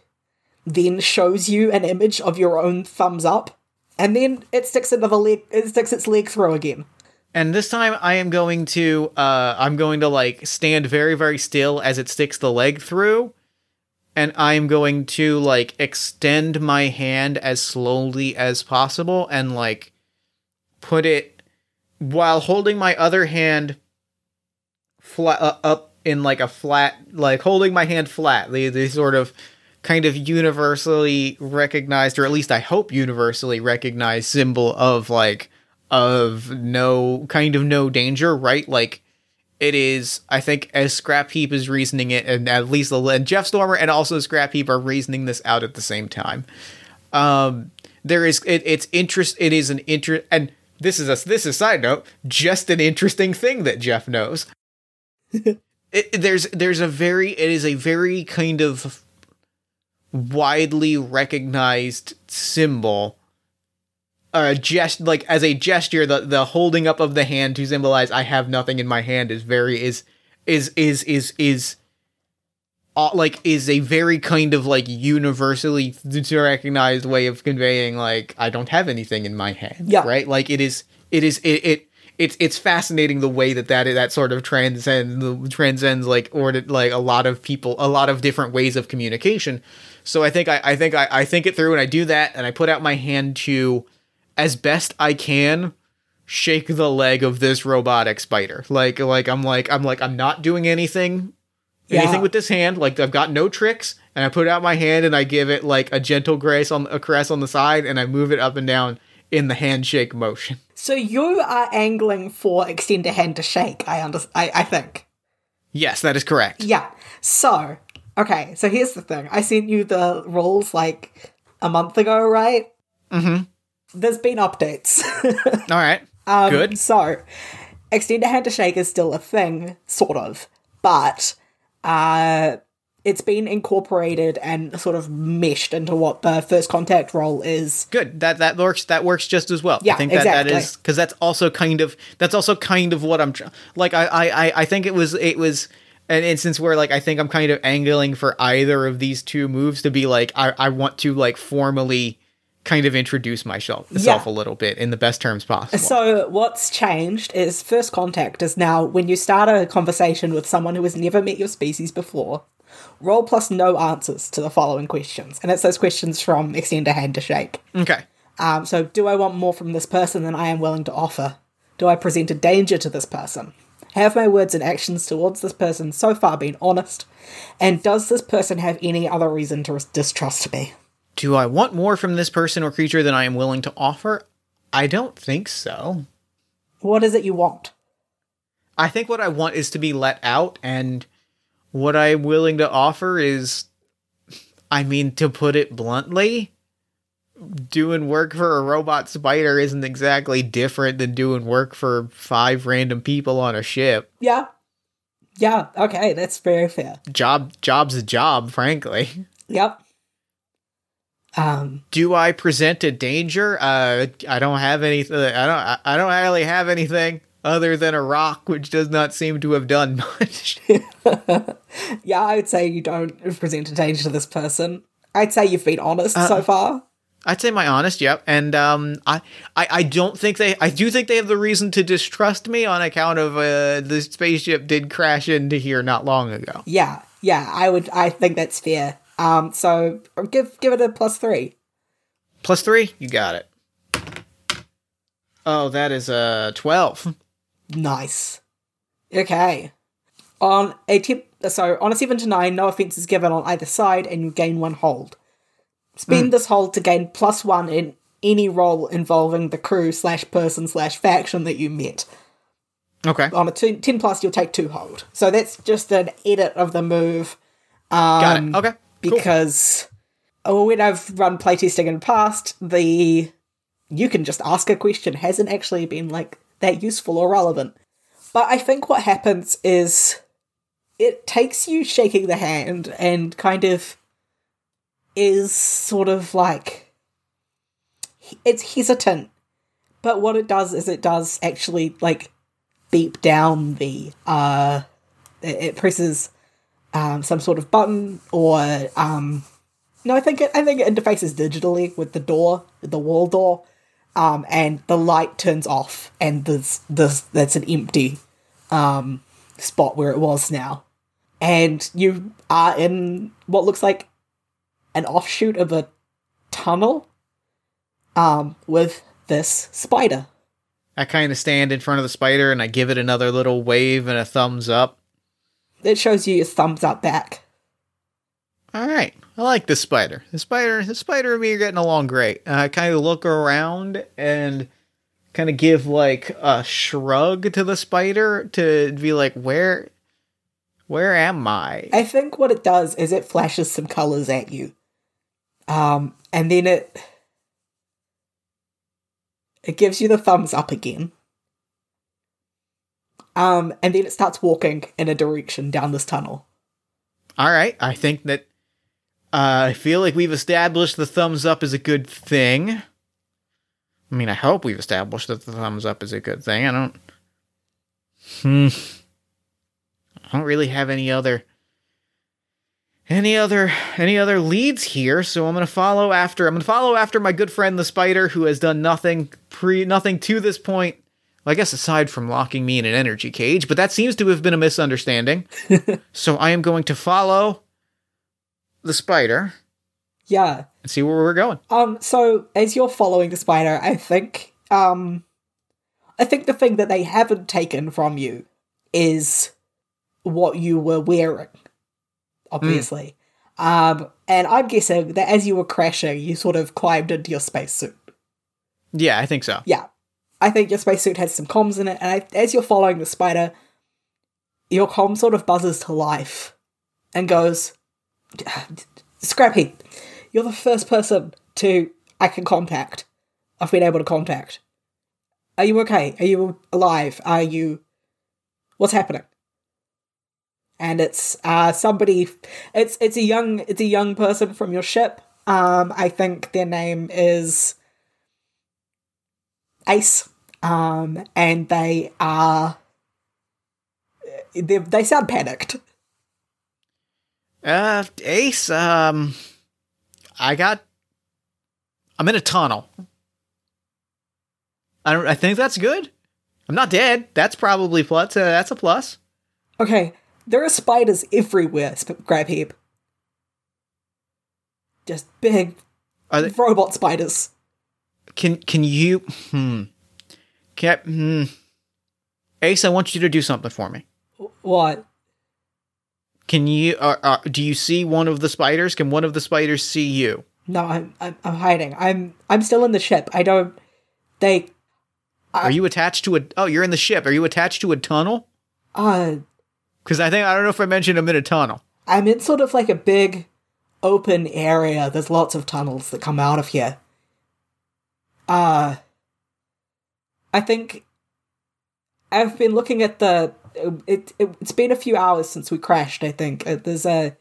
then shows you an image of your own thumbs up. And then it sticks another leg it sticks its leg through again. and this time I am going to uh I'm going to like stand very very still as it sticks the leg through and I'm going to like extend my hand as slowly as possible and like put it while holding my other hand flat uh, up in like a flat like holding my hand flat the, the sort of kind of universally recognized or at least I hope universally recognized symbol of like of no kind of no danger right? Like it is i think as scrap heap is reasoning it and at least the and jeff stormer and also scrap heap are reasoning this out at the same time. Um there is it, it's interest it is an interest and this is a this is a side note just an interesting thing that jeff knows. It, there's there's a very it is a very kind of widely recognized symbol uh gest like as a gesture the the holding up of the hand to symbolize i have nothing in my hand is very is is is is is uh, like is a very kind of like universally recognized way of conveying like i don't have anything in my hand Yeah. right like it is it is it, it it's it's fascinating the way that that that sort of transcends transcends like or like a lot of people a lot of different ways of communication so i think i i think i, I think it through and i do that and i put out my hand to as best i can shake the leg of this robotic spider like like i'm like i'm like i'm not doing anything anything Yeah. with this hand like i've got no tricks and i put out my hand and i give it like a gentle grace on a caress on the side and i move it up and down in the handshake motion So you are angling for extend a hand to shake, I under I, I think. yes that is correct Yeah. So, okay, so here's the thing. I sent you the rules like a month ago, right? mm-hmm There's been updates. all right um, Good. So, extend a hand to shake is still a thing, sort of, but uh, it's been incorporated and sort of meshed into what the first contact role is. good that that works that works just as well Yeah, i think that that exactly. is because that's also kind of that's also kind of what i'm tr- like I, I i i think it was it was an instance where like i think i'm kind of angling for either of these two moves to be like i i want to like formally kind of introduce myself Yeah. a little bit in the best terms possible. So what's changed is first contact is now when you start a conversation with someone who has never met your species before, roll plus no answers to the following questions. And it's those questions from extend a hand to shake. okay. Um, so do I want more from this person than I am willing to offer? Do I present a danger to this person? Have my words and actions towards this person so far been honest? And does this person have any other reason to distrust me? Do I want more from this person or creature than I am willing to offer? I don't think so. What is it you want? I think what I want is to be let out, and what I'm willing to offer is, I mean, to put it bluntly, doing work for a robot spider isn't exactly different than doing work for five random people on a ship. Yeah. Yeah, okay, that's very fair. Job, job's a job, frankly. Yep. Um, Do I present a danger? Uh, I don't have anything. I don't. I- don't really have anything other than a rock, which does not seem to have done much. yeah, I would say you don't present a danger to this person. I'd say you've been honest so far. I'd say my honest, yep. And um, I, I, I don't think they. I do think they have the reason to distrust me on account of uh, the spaceship did crash into here not long ago. Yeah, yeah, I would. I think that's fair. Um, so give give it a plus three. Plus three, you got it. Oh, that is a twelve. Nice. Okay. On a tip, so on a seven to nine, no offense is given on either side, and you gain one hold. Spend this hold to gain plus one in any role involving the crew slash person slash faction that you met. Okay, On a two, 10 plus, you'll take two hold. So that's just an edit of the move. Um, got it. Okay, because oh, when I've run playtesting in the past, the you can just ask a question hasn't actually been like that useful or relevant. But I think what happens is it takes you shaking the hand and kind of is sort of like it's hesitant. But what it does is it does actually like beep down the uh it, presses um, some sort of button or um, no, I think it, I think it interfaces digitally with the door, the wall door, um, and the light turns off, and there's this that's an empty um, spot where it was now, and you are in what looks like an offshoot of a tunnel, um, with this spider. I kind of stand in front of the spider and I give it another little wave and a thumbs up. It shows you your thumbs up back. All right, I like the spider. The spider, the spider and me are getting along great. Uh, I kind of look around and kind of give like a shrug to the spider to be like, where, where am I? I think what it does is it flashes some colors at you. Um, and then it it gives you the thumbs up again. Um, and then it starts walking in a direction down this tunnel. All right, I think that uh, I feel like we've established the thumbs up is a good thing. I mean, I hope we've established that the thumbs up is a good thing. I don't. Hmm. I don't really have any other. Any other any other leads here? So I'm gonna follow after. I'm gonna follow after my good friend the spider, who has done nothing pre nothing to this point. Well, I guess aside from locking me in an energy cage, but that seems to have been a misunderstanding. so I am going to follow the spider Yeah. and see where we're going. Um, so as you're following the spider, I think um I think the thing that they haven't taken from you is what you were wearing. Obviously. Um and I'm guessing that as you were crashing, you sort of climbed into your spacesuit. Yeah, I think so. Yeah. I think your spacesuit has some comms in it, and I, as you're following the spider, your comm sort of buzzes to life and goes, Scrappy, you're the first person to I can contact. I've been able to contact. Are you okay? Are you alive? Are you. What's happening? And it's uh somebody it's it's a young it's a young person from your ship. Um I think their name is Ace. Um and they are they they sound panicked. Uh, Ace, um, I got, I'm in a tunnel. I don't. I think that's good. I'm not dead. That's probably plus. Uh, that's a plus. Okay, there are spiders everywhere, Sp- Scrap Heap. Just big they, robot spiders. can can you? Hmm. Can I, hmm. Ace, I want you to do something for me. What? Can you? Uh, uh, do you see one of the spiders? Can one of the spiders see you? No, I'm, I'm I'm hiding. I'm I'm still in the ship. I don't. They. Are you attached to a? Oh, you're in the ship. Are you attached to a tunnel? Uh, Because I think I don't know if I mentioned I'm in a tunnel. I'm in sort of like a big open area. There's lots of tunnels that come out of here. Uh I think I've been looking at the it, it it's been a few hours since we crashed, I think. Uh, There's a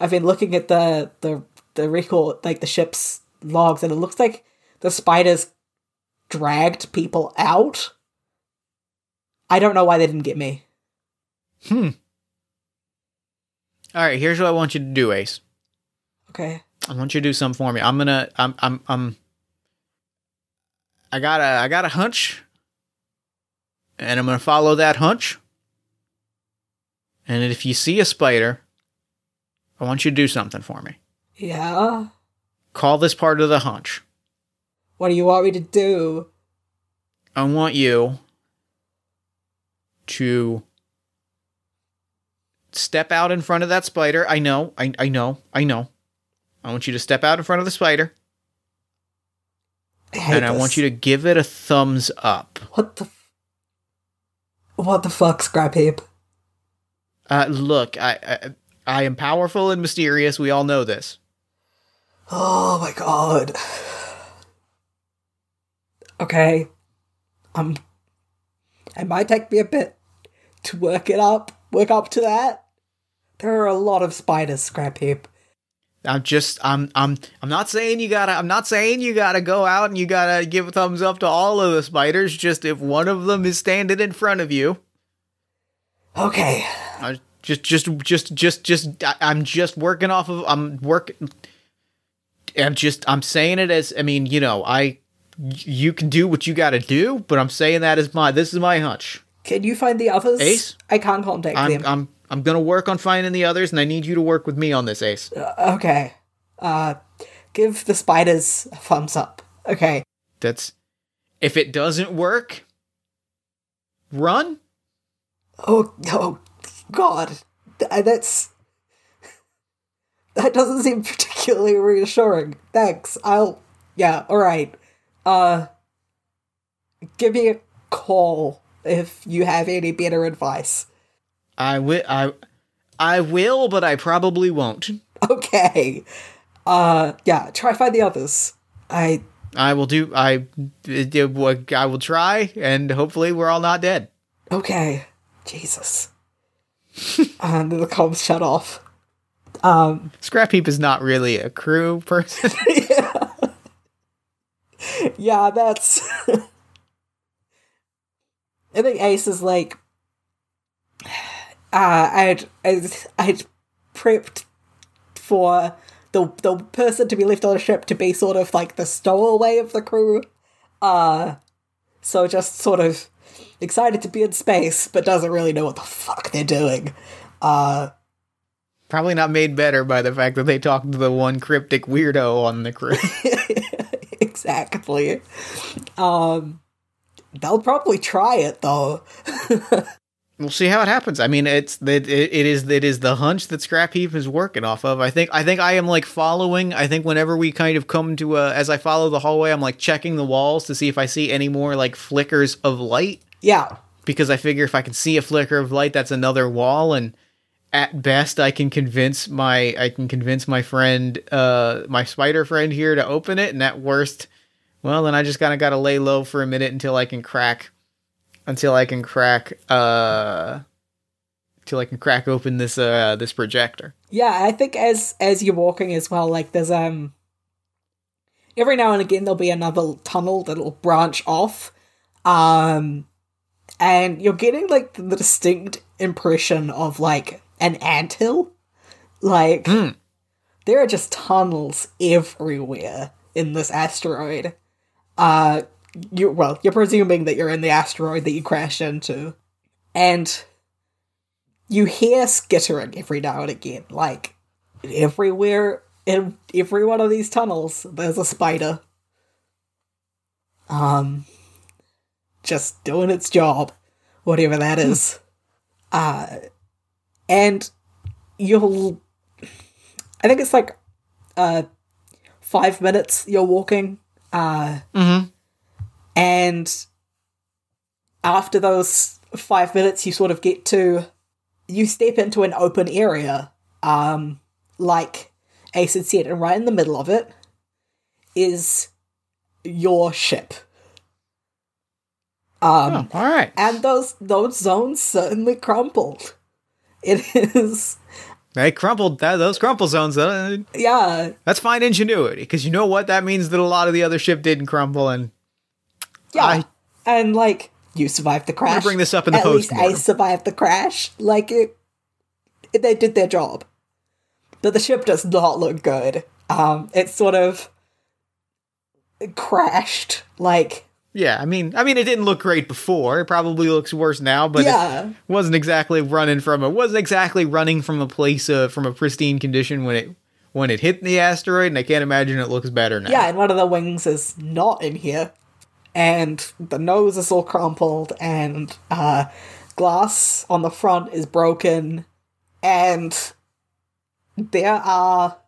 I've been looking at the the the record like the ship's logs and it looks like the spiders dragged people out. I don't know why they didn't get me. Hmm. All right. Here's what I want you to do, Ace. Okay. I want you to do something for me. I'm gonna. I'm. I'm. I'm. I got a. I got a hunch, and I'm gonna follow that hunch. And if you see a spider, I want you to do something for me. Yeah. Call this part of the hunch. What do you want me to do? I want you to step out in front of that spider. I know, I, I know, I know. I want you to step out in front of the spider, I and I this. want you to give it a thumbs up. What the? F- what the fuck, Scrap Heap? Uh, look, I, I, I am powerful and mysterious. We all know this. Oh my god. Okay. Um. It might take me a bit to work it up, work up to that. There are a lot of spiders, Scrap Heap. I'm just, I'm, I'm, I'm not saying you gotta, I'm not saying you gotta go out and you gotta give a thumbs up to all of the spiders. Just if one of them is standing in front of you, Okay. I just, just, just, just, just. I, I'm just working off of. I'm working. I'm just. I'm saying it as. I mean, you know, I. You can do what you got to do, but I'm saying that as my. This is my hunch. Can you find the others? Ace? I can't contact I'm. them. I'm. I'm gonna work on finding the others, and I need you to work with me on this, Ace. okay. Uh, give the spiders a thumbs up. Okay. That's. If it doesn't work, run. Oh, oh, God. That's. That doesn't seem particularly reassuring. Thanks. I'll. Yeah, alright. Uh. Give me a call if you have any better advice. I will. I. I will, but I probably won't. Okay. Uh, yeah, try find the others. I. I will do. I. I will try, and hopefully, we're all not dead. Okay. Jesus. and the comms shut off. Um, Scrap Heap is not really a crew person. yeah. yeah, that's. I think Ace is like. Uh, I'd, I'd, I'd prepped for the the person to be left on the ship to be sort of like the stowaway of the crew. Uh, so just sort of excited to be in space, but doesn't really know what the fuck they're doing. Uh, Probably not made better by the fact that they talked to the one cryptic weirdo on the crew. exactly. Um, they'll probably try it though. we'll see how it happens. I mean, it's it, it is it is the hunch that Scrap Heap is working off of. I think I think I am like following. I think whenever we kind of come to a, as I follow the hallway, I'm like checking the walls to see if I see any more like flickers of light. Yeah, because I figure if I can see a flicker of light, that's another wall, and at best, I can convince my I can convince my friend, uh, my spider friend here to open it, and at worst, well, then I just kind of got to lay low for a minute until I can crack, until I can crack, uh, till I can crack open this uh this projector. yeah. I think as as you're walking as well, like there's um. Every now and again, there'll be another tunnel that'll branch off, um, and you're getting like the distinct impression of like an anthill. Like Hmm. there are just tunnels everywhere in this asteroid. Uh, you well, you're presuming that you're in the asteroid that you crashed into, and you hear skittering every now and again, like everywhere in every one of these tunnels. There's a spider. Um, just doing its job, whatever that is. Uh, and you'll, I think it's like, uh, five minutes you're walking. Uh, Mm-hmm. And after those five minutes, you sort of get to, you step into an open area, um, like Ace had said, and right in the middle of it is your ship. Um, Oh, all right. and those those zones certainly crumpled. It is, They crumpled that those crumple zones. Uh, yeah, that's fine ingenuity because you know what that means that a lot of the other ship didn't crumble and yeah, I- and like you survived the crash. bring this up in the At least postmortem. Ace survived the crash. Like it, it, they did their job, but the ship does not look good. Um, it sort of crashed. Like yeah. I mean, I mean, it didn't look great before. It probably looks worse now, but yeah, it wasn't exactly running from it wasn't exactly running from a place uh, from a pristine condition when it when it hit the asteroid. And I can't imagine it looks better now. yeah, and one of the wings is not in here, and the nose is all crumpled, and uh, glass on the front is broken, and there are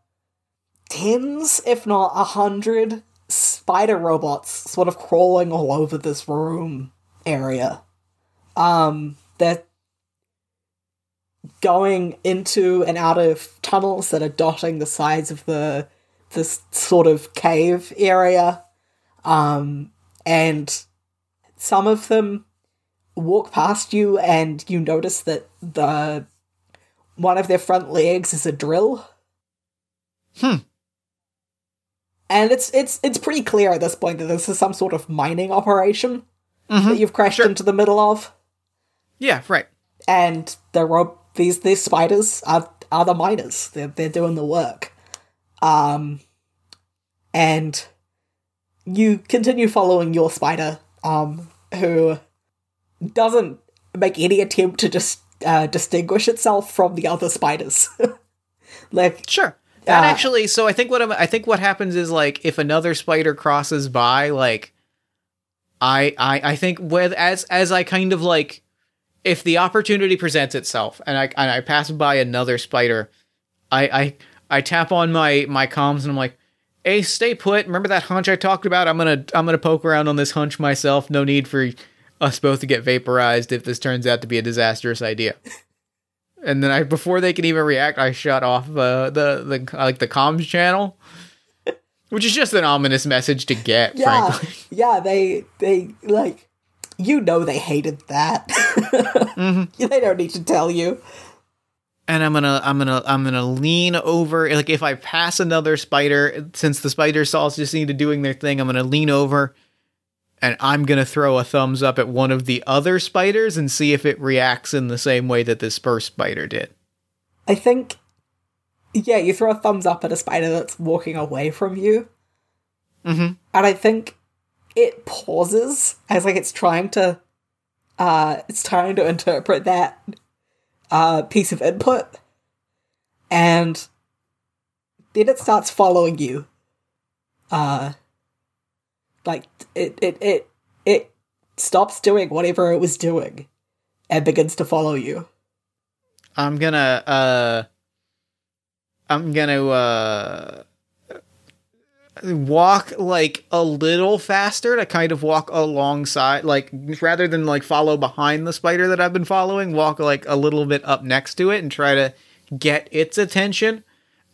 tens, if not a hundred, spider robots sort of crawling all over this room area. Um, they're going into and out of tunnels that are dotting the sides of the this sort of cave area. Um, and some of them walk past you and you notice that the one of their front legs is a drill. Hmm. And it's it's it's pretty clear at this point that this is some sort of mining operation Mhm. that you've crashed Sure. into the middle of. Yeah. Right. And the ro- these these spiders are are the miners. They're they're doing the work. Um and you continue following your spider, um, who doesn't make any attempt to just uh, distinguish itself from the other spiders. like Sure. That Uh, actually, so I think what I'm, I think what happens is like if another spider crosses by, like I I I think with as as I kind of like if the opportunity presents itself and I and I pass by another spider, I I I tap on my my comms and I'm like, "Hey, stay put. Remember that hunch I talked about? I'm gonna I'm gonna poke around on this hunch myself. No need for us both to get vaporized if this turns out to be a disastrous idea." and then I before they can even react, I shut off uh, the the like the comms channel, which is just an ominous message to get. yeah, Frankly, yeah, they they like you know they hated that. They don't need to tell you. And I'm gonna I'm gonna I'm gonna lean over. Like if I pass another spider, since the spider saws just need to doing their thing, I'm gonna lean over. And I'm gonna throw a thumbs up at one of the other spiders and see if it reacts in the same way that this first spider did. I think yeah, you throw a thumbs up at a spider that's walking away from you. Mm-hmm. and I think it pauses as like it's trying to uh it's trying to interpret that uh piece of input and then it starts following you. Uh like it it it it stops doing whatever it was doing and begins to follow you. I'm gonna uh I'm gonna uh walk like a little faster to kind of walk alongside like rather than like follow behind the spider that I've been following, walk like a little bit up next to it and try to get its attention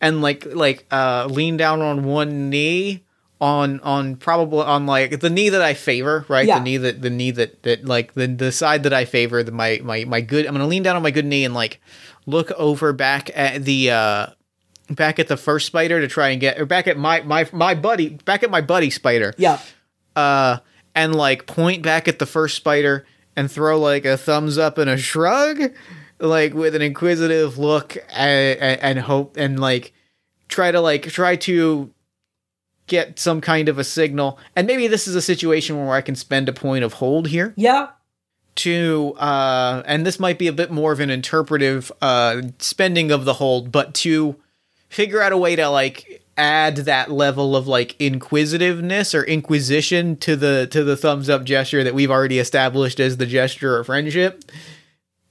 and like like uh lean down on one knee on on probably on like the knee that I favor, right? Yeah. The knee that the knee that that like the the side that I favor, the my my my good. I'm gonna lean down on my good knee and like look over back at the uh back at the first spider to try and get or back at my my my buddy back at my buddy spider yeah uh and like point back at the first spider and throw like a thumbs up and a shrug like with an inquisitive look and, and, and hope and like try to like try to get some kind of a signal. And maybe this is a situation where I can spend a point of hold here Yeah. to uh and this might be a bit more of an interpretive uh spending of the hold but to figure out a way to like add that level of like inquisitiveness or inquisition to the to the thumbs up gesture that we've already established as the gesture of friendship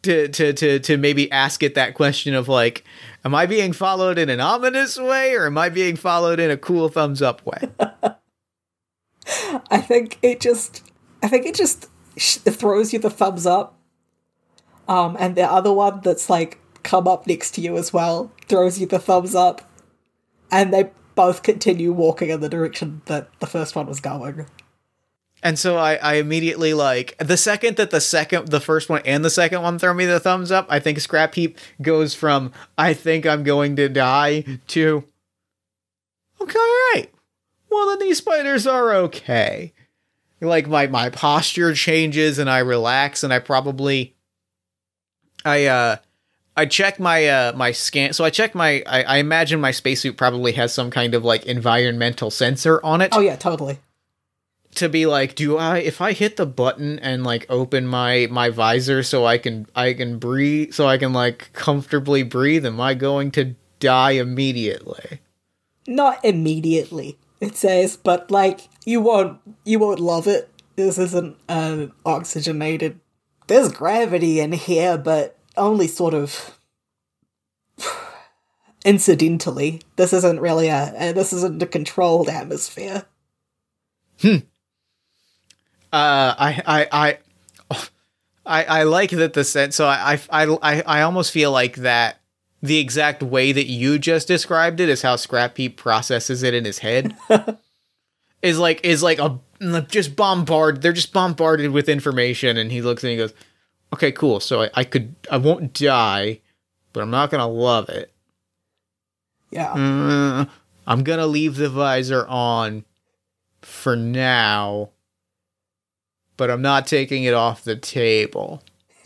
to to to to maybe ask it that question of like am i being followed in an ominous way or am i being followed in a cool thumbs up way I think it just, I think it just sh- throws you the thumbs up. Um, and the other one that's like come up next to you as well throws you the thumbs up, and they both continue walking in the direction that the first one was going. And so I, I immediately like the second that the second the first one and the second one throw me the thumbs up, I think Scrap Heap goes from I think I'm going to die to Okay, alright. Well then these spiders are okay. Like my, my posture changes and I relax and I probably I uh I check my uh my scan so I check my I, I imagine my spacesuit probably has some kind of like environmental sensor on it Oh yeah, totally. to be like do i if i hit the button and like open my my visor so i can i can breathe so i can like comfortably breathe am i going to die immediately Not immediately, it says, but like you won't you won't love it. This isn't an oxygenated. There's gravity in here, but only sort of incidentally. This isn't really a this isn't a controlled atmosphere. Hmm. uh i i i I, I like that the sense so I, I I I almost feel like that the exact way that you just described it is how Scrap Heap processes it in his head. is like is like a just bombard they're just bombarded with information and he looks and he goes, Okay, cool. So I, I could I won't die, but I'm not gonna love it. Yeah. Uh, I'm gonna leave the visor on for now, but I'm not taking it off the table.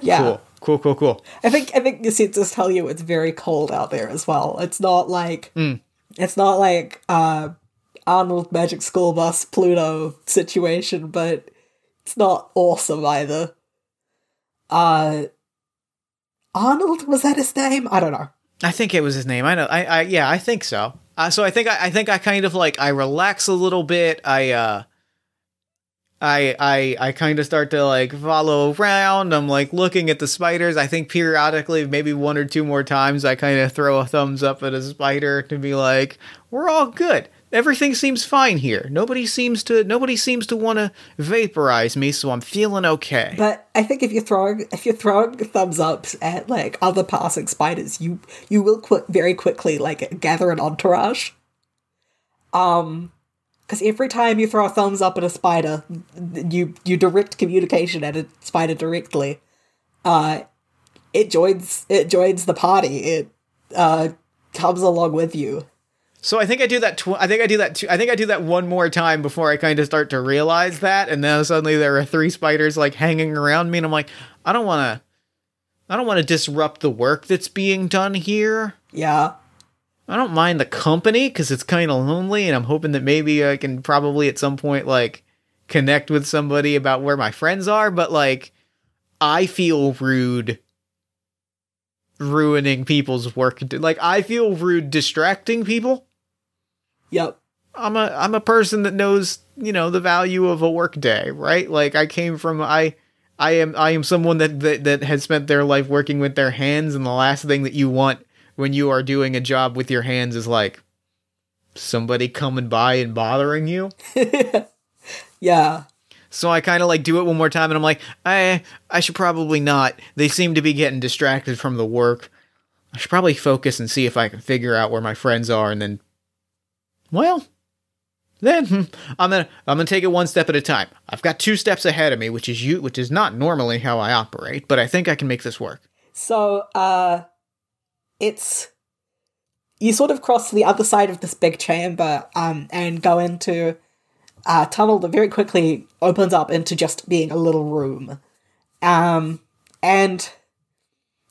yeah. Cool, cool, cool, cool. I think I think the Just tell you it's very cold out there as well. It's not like Mm. it's not like uh Arnold Magic School Bus Pluto situation, but it's not awesome either. Uh Arnold was that his name? I don't know. I think it was his name. I know. I, I yeah, I think so. Uh, so I think I, I think I kind of like I relax a little bit. I uh I I I kind of start to like follow around. I'm like looking at the spiders. I think periodically, maybe one or two more times, I kind of throw a thumbs up at a spider to be like, "We're all good. Everything seems fine here. Nobody seems to nobody seems to want to vaporize me, so I'm feeling okay." But I think if you're throwing if you're throwing thumbs ups at like other passing spiders, you you will qu- very quickly like gather an entourage. Um, because every time you throw a thumbs up at a spider, you you direct communication at a spider directly. Uh, it joins it joins the party. It uh comes along with you. So I think I do that. Tw- I think I do that. Tw- I think I do that one more time before I kind of start to realize that, and then suddenly there are three spiders like hanging around me, and I'm like, I don't want to. I don't want to disrupt the work that's being done here. Yeah. I don't mind the company because it's kind of lonely, and I'm hoping that maybe I can probably at some point like connect with somebody about where my friends are. But like, I feel rude ruining people's work. Like, I feel rude distracting people. Yep. I'm a I'm a person that knows, you know, the value of a work day, right? Like I came from I I am I am someone that, that that has spent their life working with their hands and the last thing that you want when you are doing a job with your hands is like somebody coming by and bothering you. Yeah. So I kind of like do it one more time and I'm like, I I should probably not. They seem to be getting distracted from the work. I should probably focus and see if I can figure out where my friends are and then well, then hmm, I'm gonna I'm gonna take it one step at a time. I've got two steps ahead of me, which is you, which is not normally how I operate, but I think I can make this work. So, uh, it's you sort of cross to the other side of this big chamber, um, and go into a tunnel that very quickly opens up into just being a little room, um, and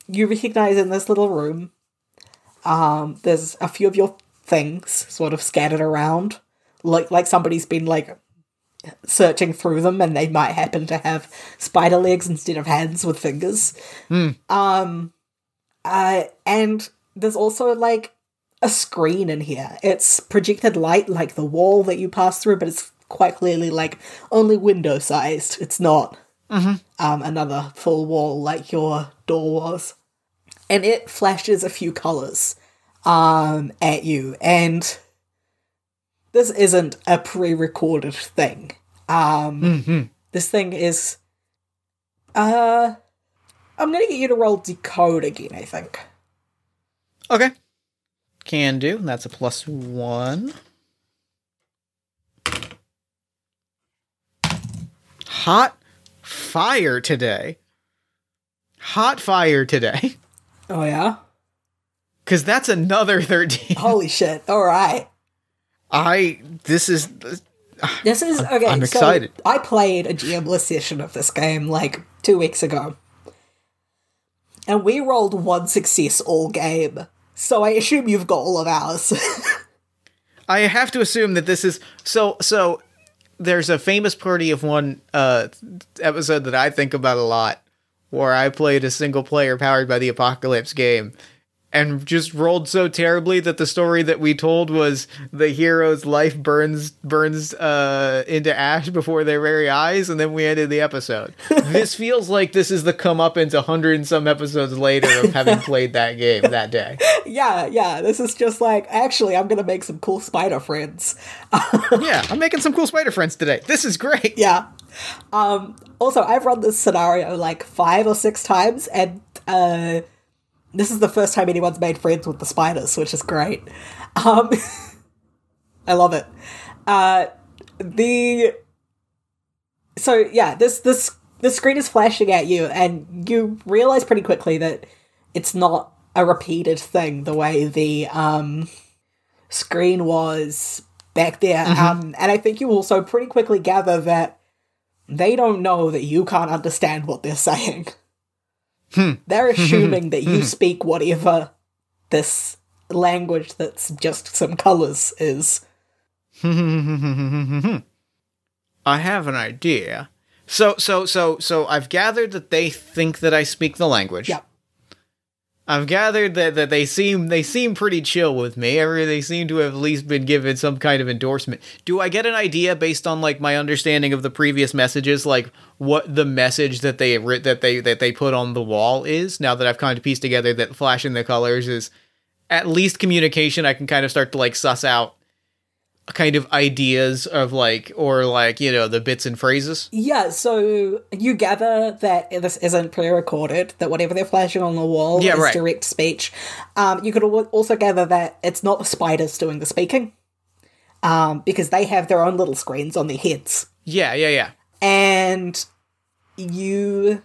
you recognize in this little room, um, there's a few of your things sort of scattered around, like like somebody's been like searching through them, and they might happen to have spider legs instead of hands with fingers. Um, uh, and there's also like a screen in here. It's projected light like the wall that you pass through, but it's quite clearly like only window sized. It's not um, another full wall like your door was. And it flashes a few colors um, at you, and this isn't a pre recorded thing. Um, This thing is. Uh, I'm gonna get you to roll decode again, I think. Okay. Can do. That's a plus one. Hot fire today. Hot fire today. Oh, yeah? Because that's another 13. Holy shit. All right. I. This is. This is okay. I'm so excited. I played a GMless session of this game like two weeks ago, and we rolled one success all game. So I assume you've got all of ours. I have to assume that this is so so there's a famous party of one uh episode that I think about a lot where I played a single player powered by the apocalypse game and just rolled so terribly that the story that we told was the hero's life burns burns uh into ash before their very eyes and then we ended the episode. this feels like this is the come up into hundred and some episodes later of having played that game that day. yeah, yeah. This is just like actually, I'm gonna make some cool spider friends. Yeah, I'm making some cool spider friends today. This is great. Yeah. Um, also, I've run this scenario like five or six times, and uh, this is the first time anyone's made friends with the spiders, which is great. Um, I love it. Uh, the so yeah, this this the screen is flashing at you, and you realize pretty quickly that it's not a repeated thing the way the um, screen was back there. Um, and I think you also pretty quickly gather that they don't know that you can't understand what they're saying. They're assuming that you speak whatever this language that's just some colors is. I have an idea. So so so so I've gathered that they think that I speak the language. Yep. I've gathered that, that they seem they seem pretty chill with me. They seem to have at least been given some kind of endorsement. Do I get an idea based on like my understanding of the previous messages, like what the message that they that they that they put on the wall is? Now that I've kind of pieced together that flashing the colors is at least communication, I can kind of start to like suss out kind of ideas of like or like you know the bits and phrases. Yeah, so you gather that this isn't pre-recorded, that whatever they're flashing on the wall Yeah, is right. direct speech. Um, you could also gather that it's not the spiders doing the speaking, um, because they have their own little screens on their heads. Yeah, yeah, yeah. and you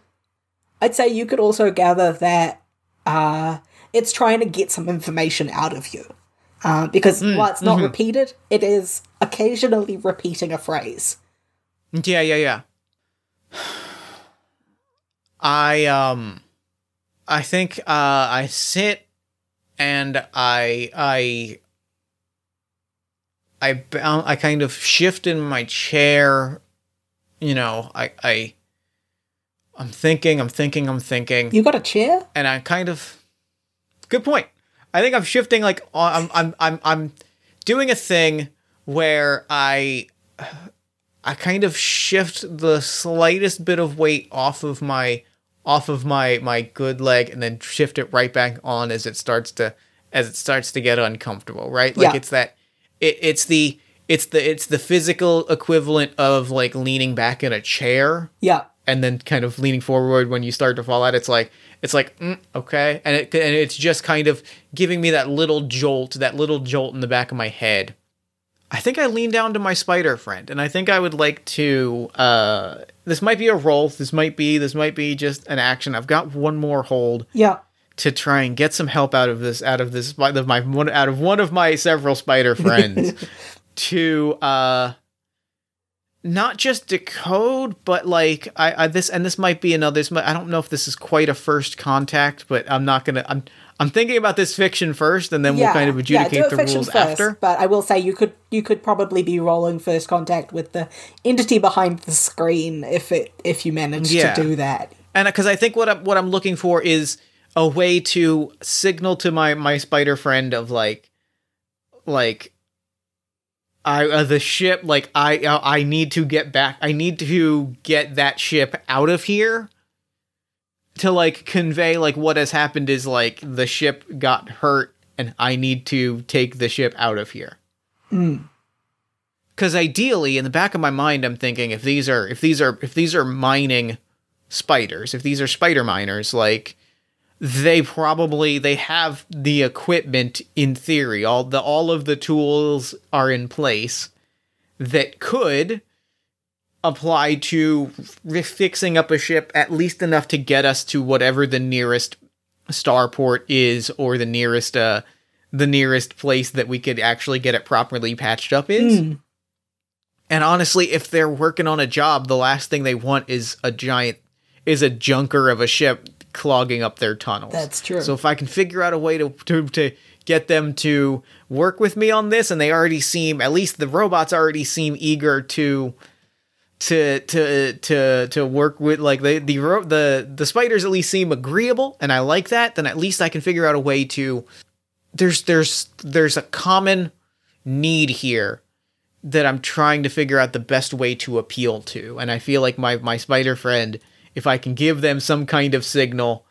i'd say you could also gather that uh it's trying to get some information out of you uh, because while it's not repeated it is occasionally repeating a phrase Yeah, yeah, yeah. I um I think uh I sit and I I I I kind of shift in my chair, you know, I I I'm thinking, I'm thinking, I'm thinking you got a chair and I kind of good point. I think I'm shifting like I'm I'm I'm I'm doing a thing where I I kind of shift the slightest bit of weight off of my off of my my good leg and then shift it right back on as it starts to as it starts to get uncomfortable, right? Like Yeah. it's that it, it's the it's the it's the physical equivalent of like leaning back in a chair yeah and then kind of leaning forward when you start to fall out it's like it's like mm, okay. And it and it's just kind of giving me that little jolt that little jolt in the back of my head. I think i lean down to my spider friend and i think i would like to uh this might be a roll this might be this might be just an action. I've got one more hold yeah. to try and get some help out of this out of this out of my one out of one of my several spider friends to uh not just decode, but like I, I this and this might be another. This might, I don't know if this is quite a first contact, but I'm not gonna. I'm I'm thinking about this fiction first, and then we'll kind of adjudicate yeah, the rules first, after. But I will say you could you could probably be rolling first contact with the entity behind the screen if it if you manage Yeah. to do that. and because I think what I'm what I'm looking for is a way to signal to my my spider friend of like like I uh, the ship like I uh, I need to get back I need to get that ship out of here to like convey like what has happened is like the ship got hurt and I need to take the ship out of here. Cuz ideally in the back of my mind I'm thinking if these are if these are if these are mining spiders, if these are spider miners, like they probably they have the equipment in theory. All the all of the tools are in place that could apply to fixing up a ship at least enough to get us to whatever the nearest starport is or the nearest uh the nearest place that we could actually get it properly patched up is. And honestly, if they're working on a job, the last thing they want is a giant is a junker of a ship clogging up their tunnels. That's true. So if I can figure out a way to to, to get them to work with me on this, and they already seem at least the robots already seem eager to to to to to work with like the the ro- the the spiders at least seem agreeable and I like that then at least I can figure out a way to there's there's there's a common need here that I'm trying to figure out the best way to appeal to. And I feel like my my spider friend, if I can give them some kind of signal,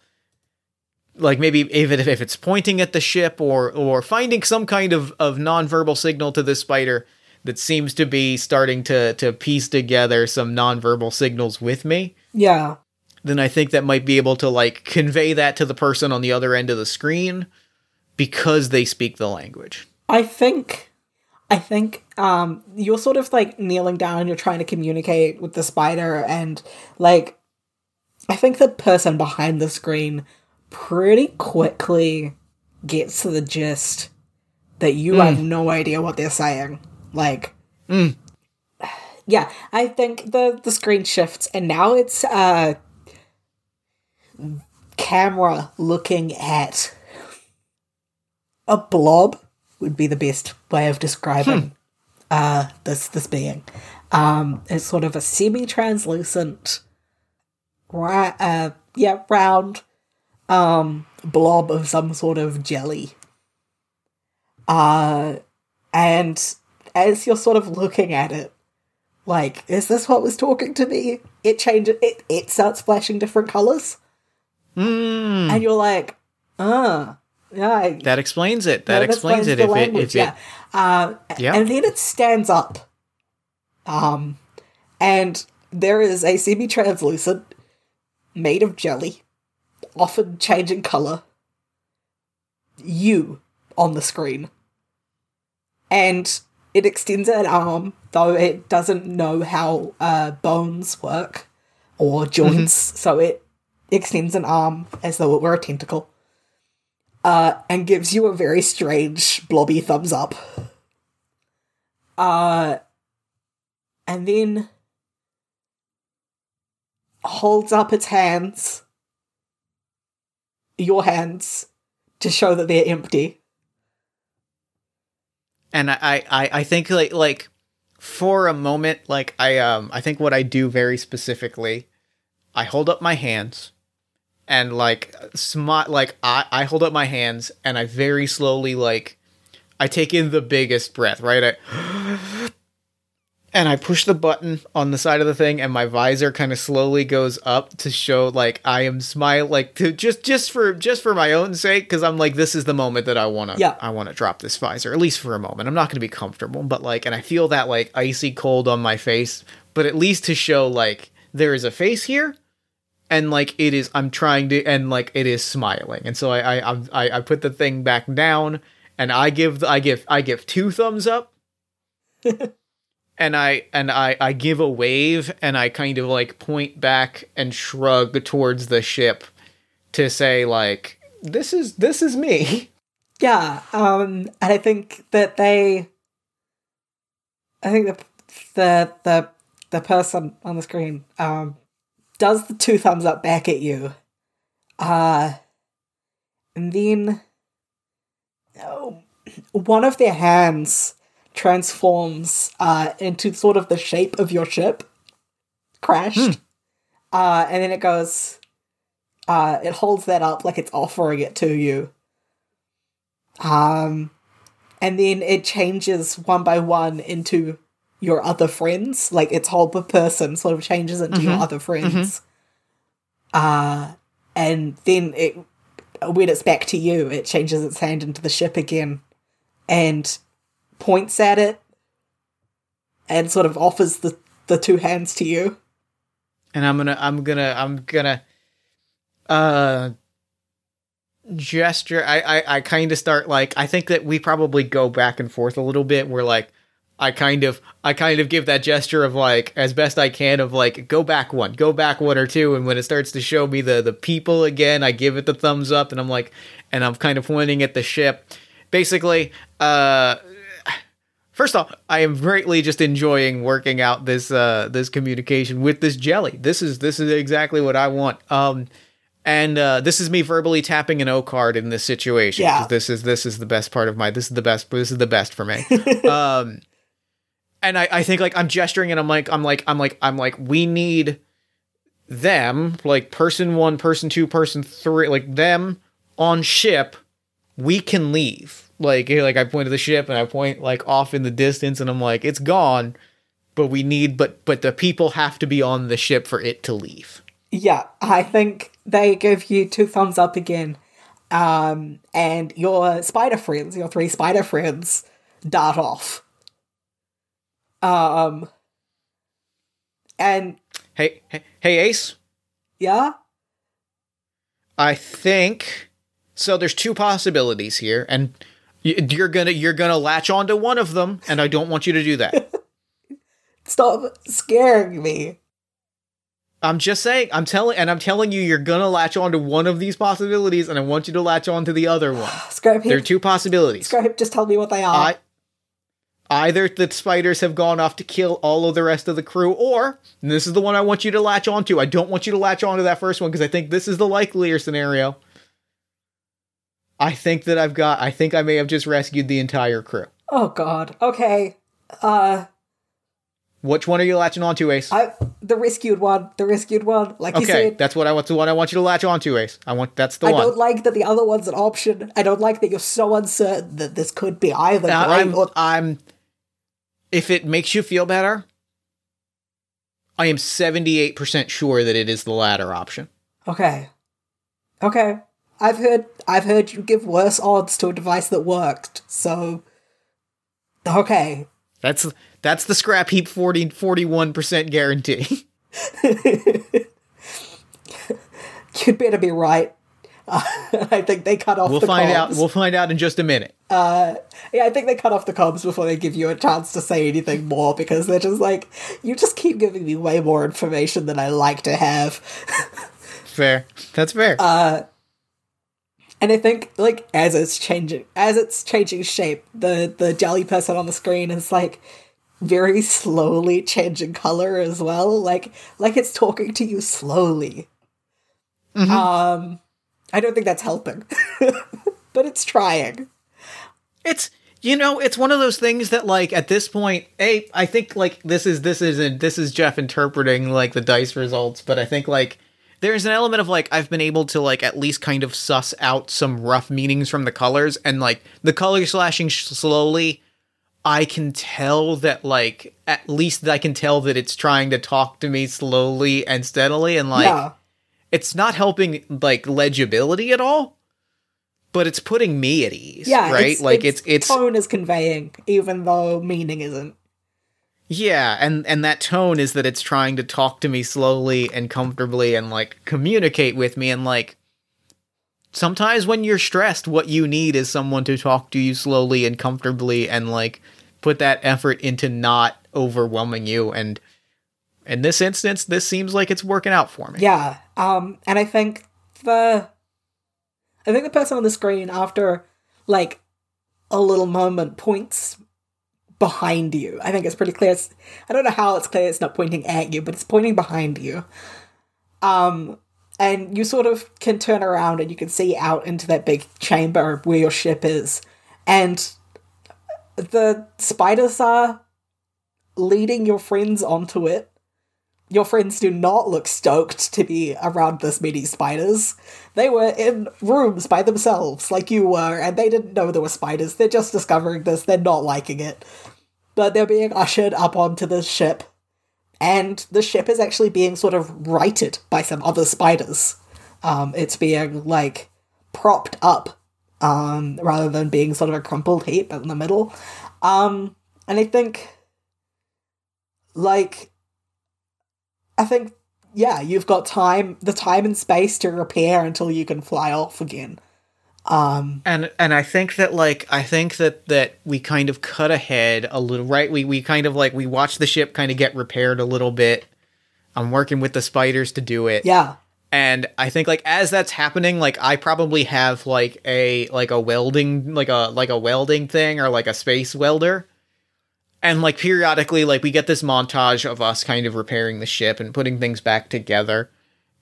like maybe if if it's pointing at the ship or or finding some kind of of nonverbal signal to this spider that seems to be starting to to piece together some nonverbal signals with me, Yeah. then I think that might be able to like convey that to the person on the other end of the screen because they speak the language. I think I think um you're sort of like kneeling down and you're trying to communicate with the spider and like I think the person behind the screen pretty quickly gets to the gist that you have no idea what they're saying. Like Yeah, I think the the screen shifts and now it's uh camera looking at a blob would be the best way of describing uh this this being. Um it's sort of a semi-translucent ra- uh yeah, round um blob of some sort of jelly. Uh and as you're sort of looking at it, like, is this what was talking to me? It changes it it starts flashing different colours. Mm, And you're like, uh yeah, I, that explains it. That no, explains it. the If it, language, if it, yeah. Uh, Yeah. And then it stands up. Um, and there is a semi translucent, made of jelly, often changing colour, you on the screen. And it extends an arm, though it doesn't know how uh, bones work or joints, so it extends an arm as though it were a tentacle uh, and gives you a very strange blobby thumbs up. Uh, and then holds up its hands, your hands, to show that they're empty. and I, I, I think like like for a moment, like I um I think what I do very specifically, I hold up my hands and like smart like I, I hold up my hands and I very slowly like I take in the biggest breath, right? I and I push the button on the side of the thing and my visor kind of slowly goes up to show like I am smile like to just just for just for my own sake cuz I'm like this is the moment that I want to Yeah. I want to drop this visor at least for a moment. I'm not going to be comfortable, but like and I feel that like icy cold on my face, but at least to show like there is a face here and like it is i'm trying to and like it is smiling and so i i I'm- i, I put the thing back down and i give the, i give i give two thumbs up and i and i i give a wave and i kind of like point back and shrug towards the ship to say like this is this is me Yeah, um, and I think that they, I think the the the the person on the screen um, does the two thumbs up back at you. Uh, and then oh, one of their hands transforms uh, into sort of the shape of your ship crashed. Uh, and then it goes, uh, it holds that up like it's offering it to you. Um, and then it changes one by one into your other friends. Like its whole person sort of changes into your other friends. Uh, and then it, when it's back to you, it changes its hand into the ship again and points at it and sort of offers the, the two hands to you. and I'm gonna I'm gonna I'm gonna uh gesture. I I, I kind of start like I think that we probably go back and forth a little bit. Where like I kind of I kind of give that gesture of like as best I can of like go back one go back one or two. And when it starts to show me the the people again I give it the thumbs up and I'm like and I'm kind of pointing at the ship. Basically uh First off, I am greatly just enjoying working out this uh this communication with this jelly. This is this is exactly what I want. Um and uh this is me verbally tapping an O card in this situation. Yeah. This is this is the best part of my this is the best this is the best for me. um and I, I think like I'm gesturing and I'm like I'm like I'm like I'm like we need them, like person one, person two, person three, like them on ship, we can leave. Like like I point to the ship and I point like off in the distance and I'm like, it's gone, but we need but but the people have to be on the ship for it to leave. Yeah, I think they give you two thumbs up again. Um, and your spider friends, your three spider friends, dart off. Um, and Hey hey, hey Ace, yeah, I think so. There's two possibilities here, and you're gonna you're gonna latch onto one of them, and I don't want you to do that. stop scaring me. I'm just saying. I'm telling, and I'm telling you, you're gonna latch onto one of these possibilities, and I want you to latch onto the other one. Scrape There are two possibilities. Scrape, just tell me what they are. I either the spiders have gone off to kill all of the rest of the crew, or this is the one I want you to latch onto. I don't want you to latch onto that first one because I think this is the likelier scenario. I think that I've got. I think I may have just rescued the entire crew. oh God. Okay. Uh, Which one are you latching onto, Ace? I the rescued one. The rescued one. Like you said. that's what I want. The one I want you to latch onto, Ace. I want. That's the I one. I don't like that the other one's an option. I don't like that you're so uncertain that this could be either Now, I'm, or I'm. If it makes you feel better, I am seventy-eight percent sure that it is the latter option. Okay. Okay. I've heard I've heard you give worse odds to a device that worked, so Okay. That's that's the scrap heap 40 41 percent guarantee. You'd better be right. Uh, I think they cut off We'll the find out. We'll find out in just a minute. Yeah, I think they cut off the comms before they give you a chance to say anything more because they're just like, you just keep giving me way more information than I like to have. Fair. That's fair. Uh, And I think like as it's changing as it's changing shape, the the jelly person on the screen is like very slowly changing color as well. Like like it's talking to you slowly. Um I don't think that's helping. but it's trying. it's you know it's one of those things that like at this point a i think like this is this isn't this is jeff interpreting like the dice results but i think like there's an element of like i've been able to like at least kind of suss out some rough meanings from the colors and like the color slashing sh- slowly i can tell that like at least i can tell that it's trying to talk to me slowly and steadily and like yeah. it's not helping like legibility at all but it's putting me at ease Yeah. right like it's it's tone is conveying, even though meaning isn't. Yeah, and and that tone is that it's trying to talk to me slowly and comfortably and like communicate with me and like sometimes when you're stressed what you need is someone to talk to you slowly and comfortably and like put that effort into not overwhelming you and in this instance this seems like it's working out for me. Yeah. Um and I think the I think the person on the screen after like a little moment points behind you. I think it's pretty clear. It's, I don't know how it's clear it's not pointing at you, but it's pointing behind you. Um, and you sort of can turn around and you can see out into that big chamber where your ship is. And the spiders are leading your friends onto it. Your friends do not look stoked to be around this many spiders. They were in rooms by themselves, like you were, and they didn't know there were spiders. They're just discovering this, they're not liking it. But they're being ushered up onto this ship, and the ship is actually being sort of righted by some other spiders. Um, it's being, like, propped up, um, rather than being sort of a crumpled heap in the middle. Um, and I think like I think yeah, you've got time the time and space to repair until you can fly off again. Um and and I think that like I think that that we kind of cut ahead a little right we we kind of like we watch the ship kind of get repaired a little bit. I'm working with the spiders to do it. Yeah. And I think like as that's happening like I probably have like a like a welding like a like a welding thing or like a space welder and like periodically like we get this montage of us kind of repairing the ship and putting things back together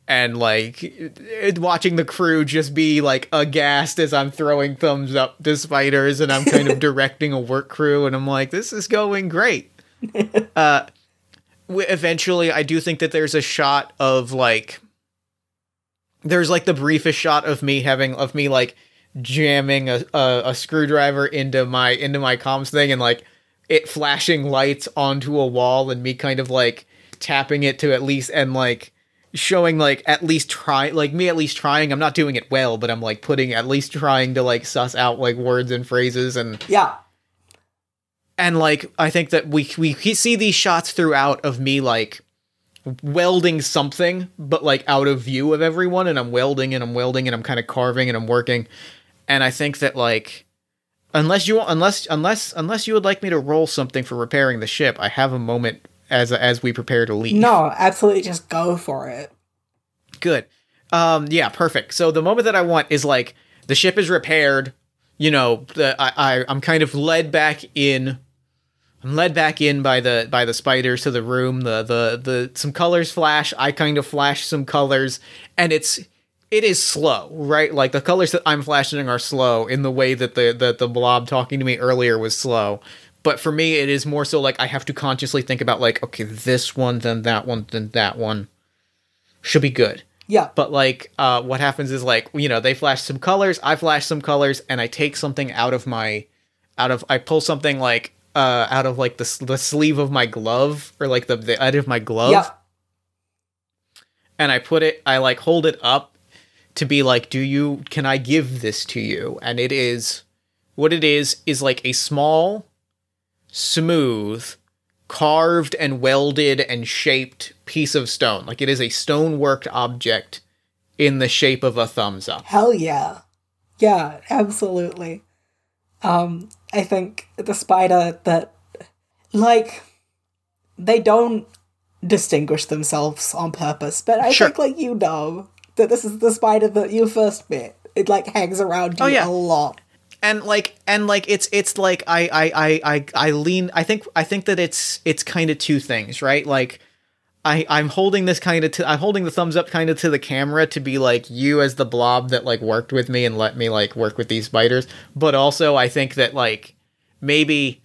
and like watching the crew just be like aghast as I'm throwing thumbs up to spiders and I'm kind of directing a work crew and I'm like this is going great. uh eventually I do think that there's a shot of like there's like the briefest shot of me having of me like jamming a, a, a screwdriver into my into my comms thing and like it flashing lights onto a wall and me kind of like tapping it to at least and like showing like at least try like me at least trying. I'm not doing it well but i'm like putting at least trying to like suss out like words and phrases and yeah. And like i think that we we see these shots throughout of me like welding something but like out of view of everyone and i'm welding and i'm welding and i'm kind of carving and i'm working. And i think that like unless you unless unless unless you would like me to roll something for repairing the ship, I have a moment as as we prepare to leave. No, absolutely, just go for it. Good. Um. Yeah. Perfect. So the moment that I want is like the ship is repaired. You know, the, I, I I'm kind of led back in. I'm led back in by the by the spiders to the room. The the the some colors flash. I kind of flash some colors, and it's it is slow, right? Like the colors that I'm flashing are slow in the way that the that the blob talking to me earlier was slow. But for me, it is more so like I have to consciously think about like, okay, this one, then that one, then that one should be good. Yeah. But like, uh, what happens is like, you know, they flash some colors, I flash some colors, and I take something out of my, out of, I pull something like, uh, out of like the the sleeve of my glove or like the the edge of my glove. Yeah. And I put it, I like hold it up to be like, do you, can I give this to you? And it is, what it is, is like a small, smooth, carved and welded and shaped piece of stone. Like it is a stoneworked object in the shape of a thumbs up. Hell yeah. Yeah, absolutely. Um, I think the spider that, like, they don't distinguish themselves on purpose, but I Sure. think, like, you know that this is the spider that you first met. It, like, hangs around you Oh, yeah. a lot. and like and like it's it's like I I I I I lean I think I think that it's it's kind of two things, right? Like I I'm holding this kind of to I'm holding the thumbs up kind of to the camera to be like you as the blob that like worked with me and let me like work with these spiders, but also I think that like maybe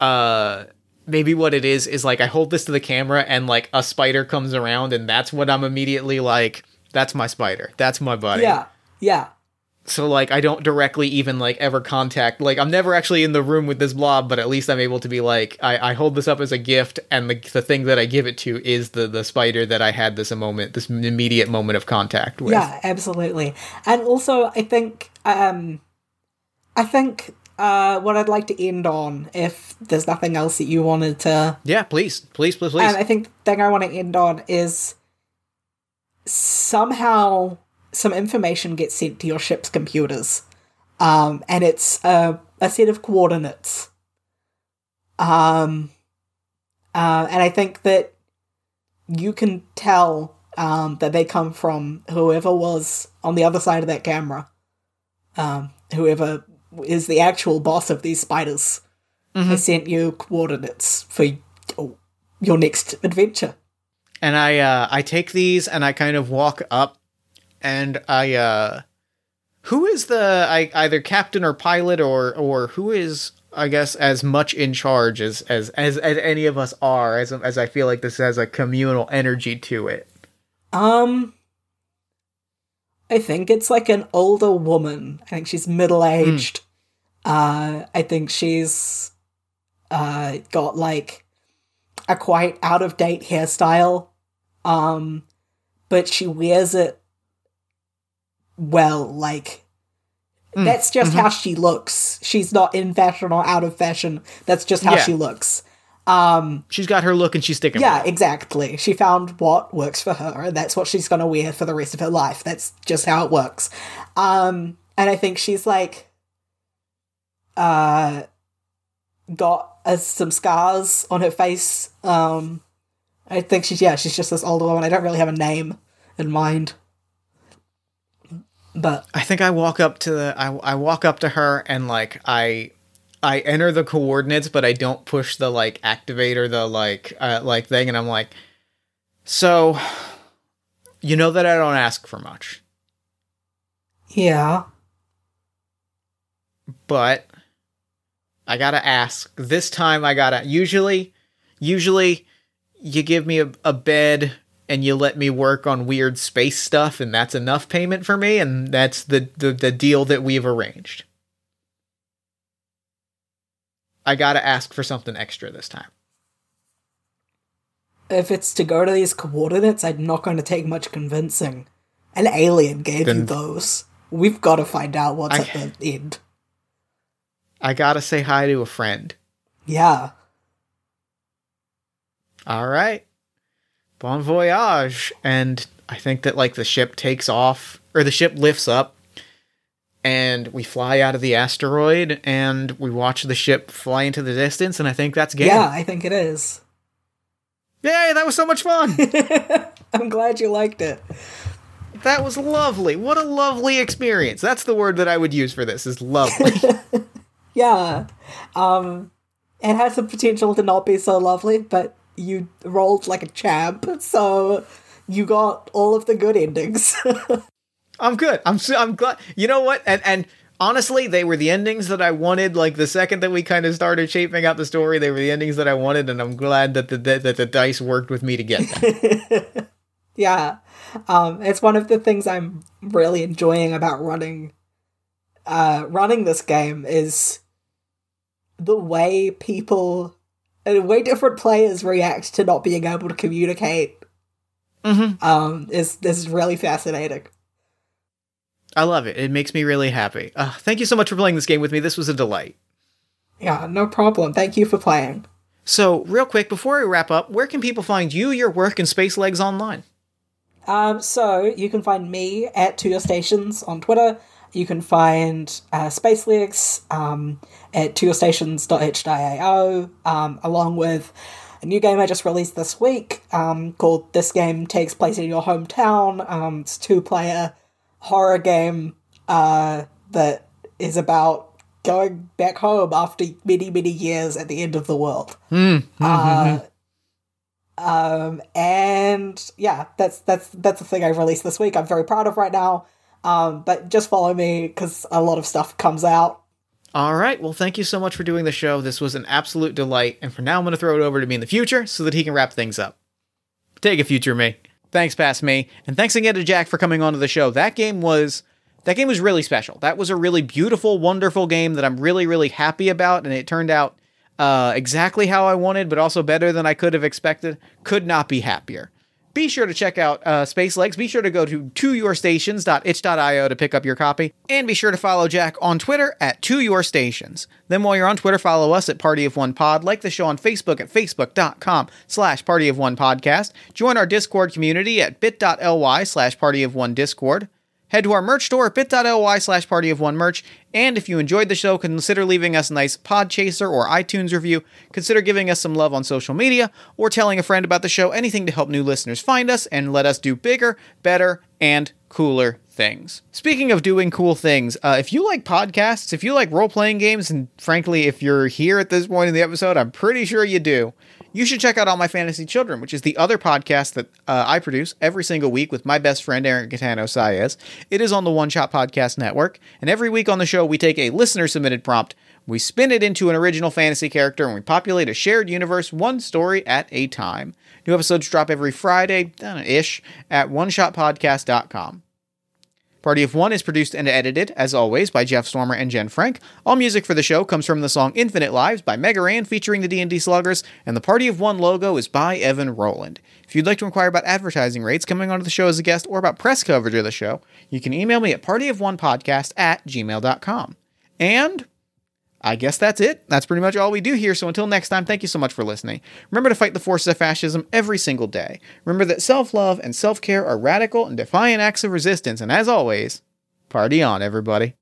uh maybe what it is is like I hold this to the camera and like a spider comes around and that's what I'm immediately like that's my spider. That's my buddy Yeah, yeah. so like I don't directly even like ever contact like I'm never actually in the room with this blob, but at least I'm able to be like I, I hold this up as a gift, and the the thing that I give it to is the the spider that I had this a moment this immediate moment of contact with. Yeah, absolutely. And also, I think, um, I think, uh, what I'd like to end on, if there's nothing else that you wanted to, yeah. Please, please, please, please. and I think the thing I want to end on is somehow some information gets sent to your ship's computers, um, and it's a a set of coordinates. Um, uh, and I think that you can tell um, that they come from whoever was on the other side of that camera, um, whoever is the actual boss of these spiders. I sent you coordinates for your next adventure. And I uh, I take these and I kind of walk up, and I uh, who is the I either captain or pilot or or who is I guess as much in charge as as as, as any of us are as as I feel like this has a communal energy to it. Um, I think it's like an older woman. I think she's middle aged. Uh, I think she's uh got like a quite out of date hairstyle. Um, but she wears it well. Like that's just how she looks. She's not in fashion or out of fashion. That's just how Yeah. she looks. Um, She's got her look and she's sticking. yeah, with it. exactly. She found what works for her, and that's what she's gonna wear for the rest of her life. That's just how it works. Um, and I think she's like, uh, got uh, some scars on her face. Um, I think she's yeah, she's just this older woman. I don't really have a name in mind, but I think I walk up to the I, I walk up to her and like I I enter the coordinates but I don't push the like activate or the like uh, like thing. And I'm like so you know that I don't ask for much. Yeah, but I got to ask. This time I got to usually usually you give me a, a bed and you let me work on weird space stuff and that's enough payment for me and that's the the, the deal that we've arranged i gotta ask for something extra this time if it's to go to these coordinates, I'm not going to take much convincing. An alien gave you those. We've got to find out what's I- at the end. i gotta say hi to a friend Yeah. All right bon voyage and i think that like the ship takes off or the ship lifts up and we fly out of the asteroid and we watch the ship fly into the distance and i think that's game Yeah, I think it is. yay that was so much fun I'm glad you liked it. That was lovely. What a lovely experience. That's the word that I would use for this is lovely. Yeah. Um it has the potential to not be so lovely, but you rolled like a champ, so you got all of the good endings. I'm good. I'm so, I'm glad. You know what? And and honestly, they were the endings that I wanted. Like the second that we kind of started shaping out the story, they were the endings that I wanted, and I'm glad that the that, that the dice worked with me to get them. yeah. Um it's one of the things I'm really enjoying about running uh running this game is the way people and the way different players react to not being able to communicate hmm um is this is really fascinating. I love it. It makes me really happy. Uh, thank you so much for playing this game with me. This was a delight. Yeah, no problem. Thank you for playing. So, real quick, before we wrap up, where can people find you, your work, and Space Legs online? Um, so you can find me at To Your Stations on Twitter. You can find uh, Space Legs um, at toyourstations.itch.io, um, along with a new game I just released this week um, called This Game Takes Place in Your Hometown. Um, it's a two player horror game uh, that is about going back home after many, many years at the end of the world. Uh, um, and yeah, that's that's that's the thing I released this week. I'm very proud of right now. Um, but just follow me because a lot of stuff comes out. All right. Well, thank you so much for doing the show. This was an absolute delight. And for now, I'm going to throw it over to me in the future so that he can wrap things up. Take a future me. Thanks, past me. And thanks again to Jack for coming onto the show. That game was. That game was really special. That was a really beautiful, wonderful game that I'm really, really happy about, and it turned out uh, exactly how I wanted, but also better than I could have expected. Could not be happier. Be sure to check out uh, Space Legs. Be sure to go to toyourstations.itch.io to pick up your copy. And be sure to follow Jack on Twitter at toyourstations. Then while you're on Twitter, follow us at Party of One Pod. Like the show on Facebook at facebook.com slash Party of One Podcast. Join our Discord community at bit.ly slash Party of One Discord. Head to our merch store at bit.ly slash party of one merch. And if you enjoyed the show, consider leaving us a nice Podchaser or iTunes review. Consider giving us some love on social media or telling a friend about the show. Anything to help new listeners find us and let us do bigger, better, and cooler things. things. Speaking of doing cool things, uh, if you like podcasts, if you like role playing games, and frankly, if you're here at this point in the episode, I'm pretty sure you do. You should check out All My Fantasy Children, which is the other podcast that uh, I produce every single week with my best friend Aaron Catano Saez. It is on the One Shot Podcast Network, and every week on the show, we take a listener submitted prompt, we spin it into an original fantasy character, and we populate a shared universe one story at a time. New episodes drop every Friday, ish, at oneshotpodcast.com. Party of One is produced and edited, as always, by Jeff Stormer and Jen Frank. All music for the show comes from the song Infinite Lives by Mega Ran featuring the D&D Sluggers, and the Party of One logo is by Evan Rowland. If you'd like to inquire about advertising rates, coming onto the show as a guest, or about press coverage of the show, you can email me at partyofonepodcast at gmail.com. And I guess that's it. That's pretty much all we do here. So until next time, thank you so much for listening. Remember to fight the forces of fascism every single day. Remember that self love and self care are radical and defiant acts of resistance. And as always, party on, everybody.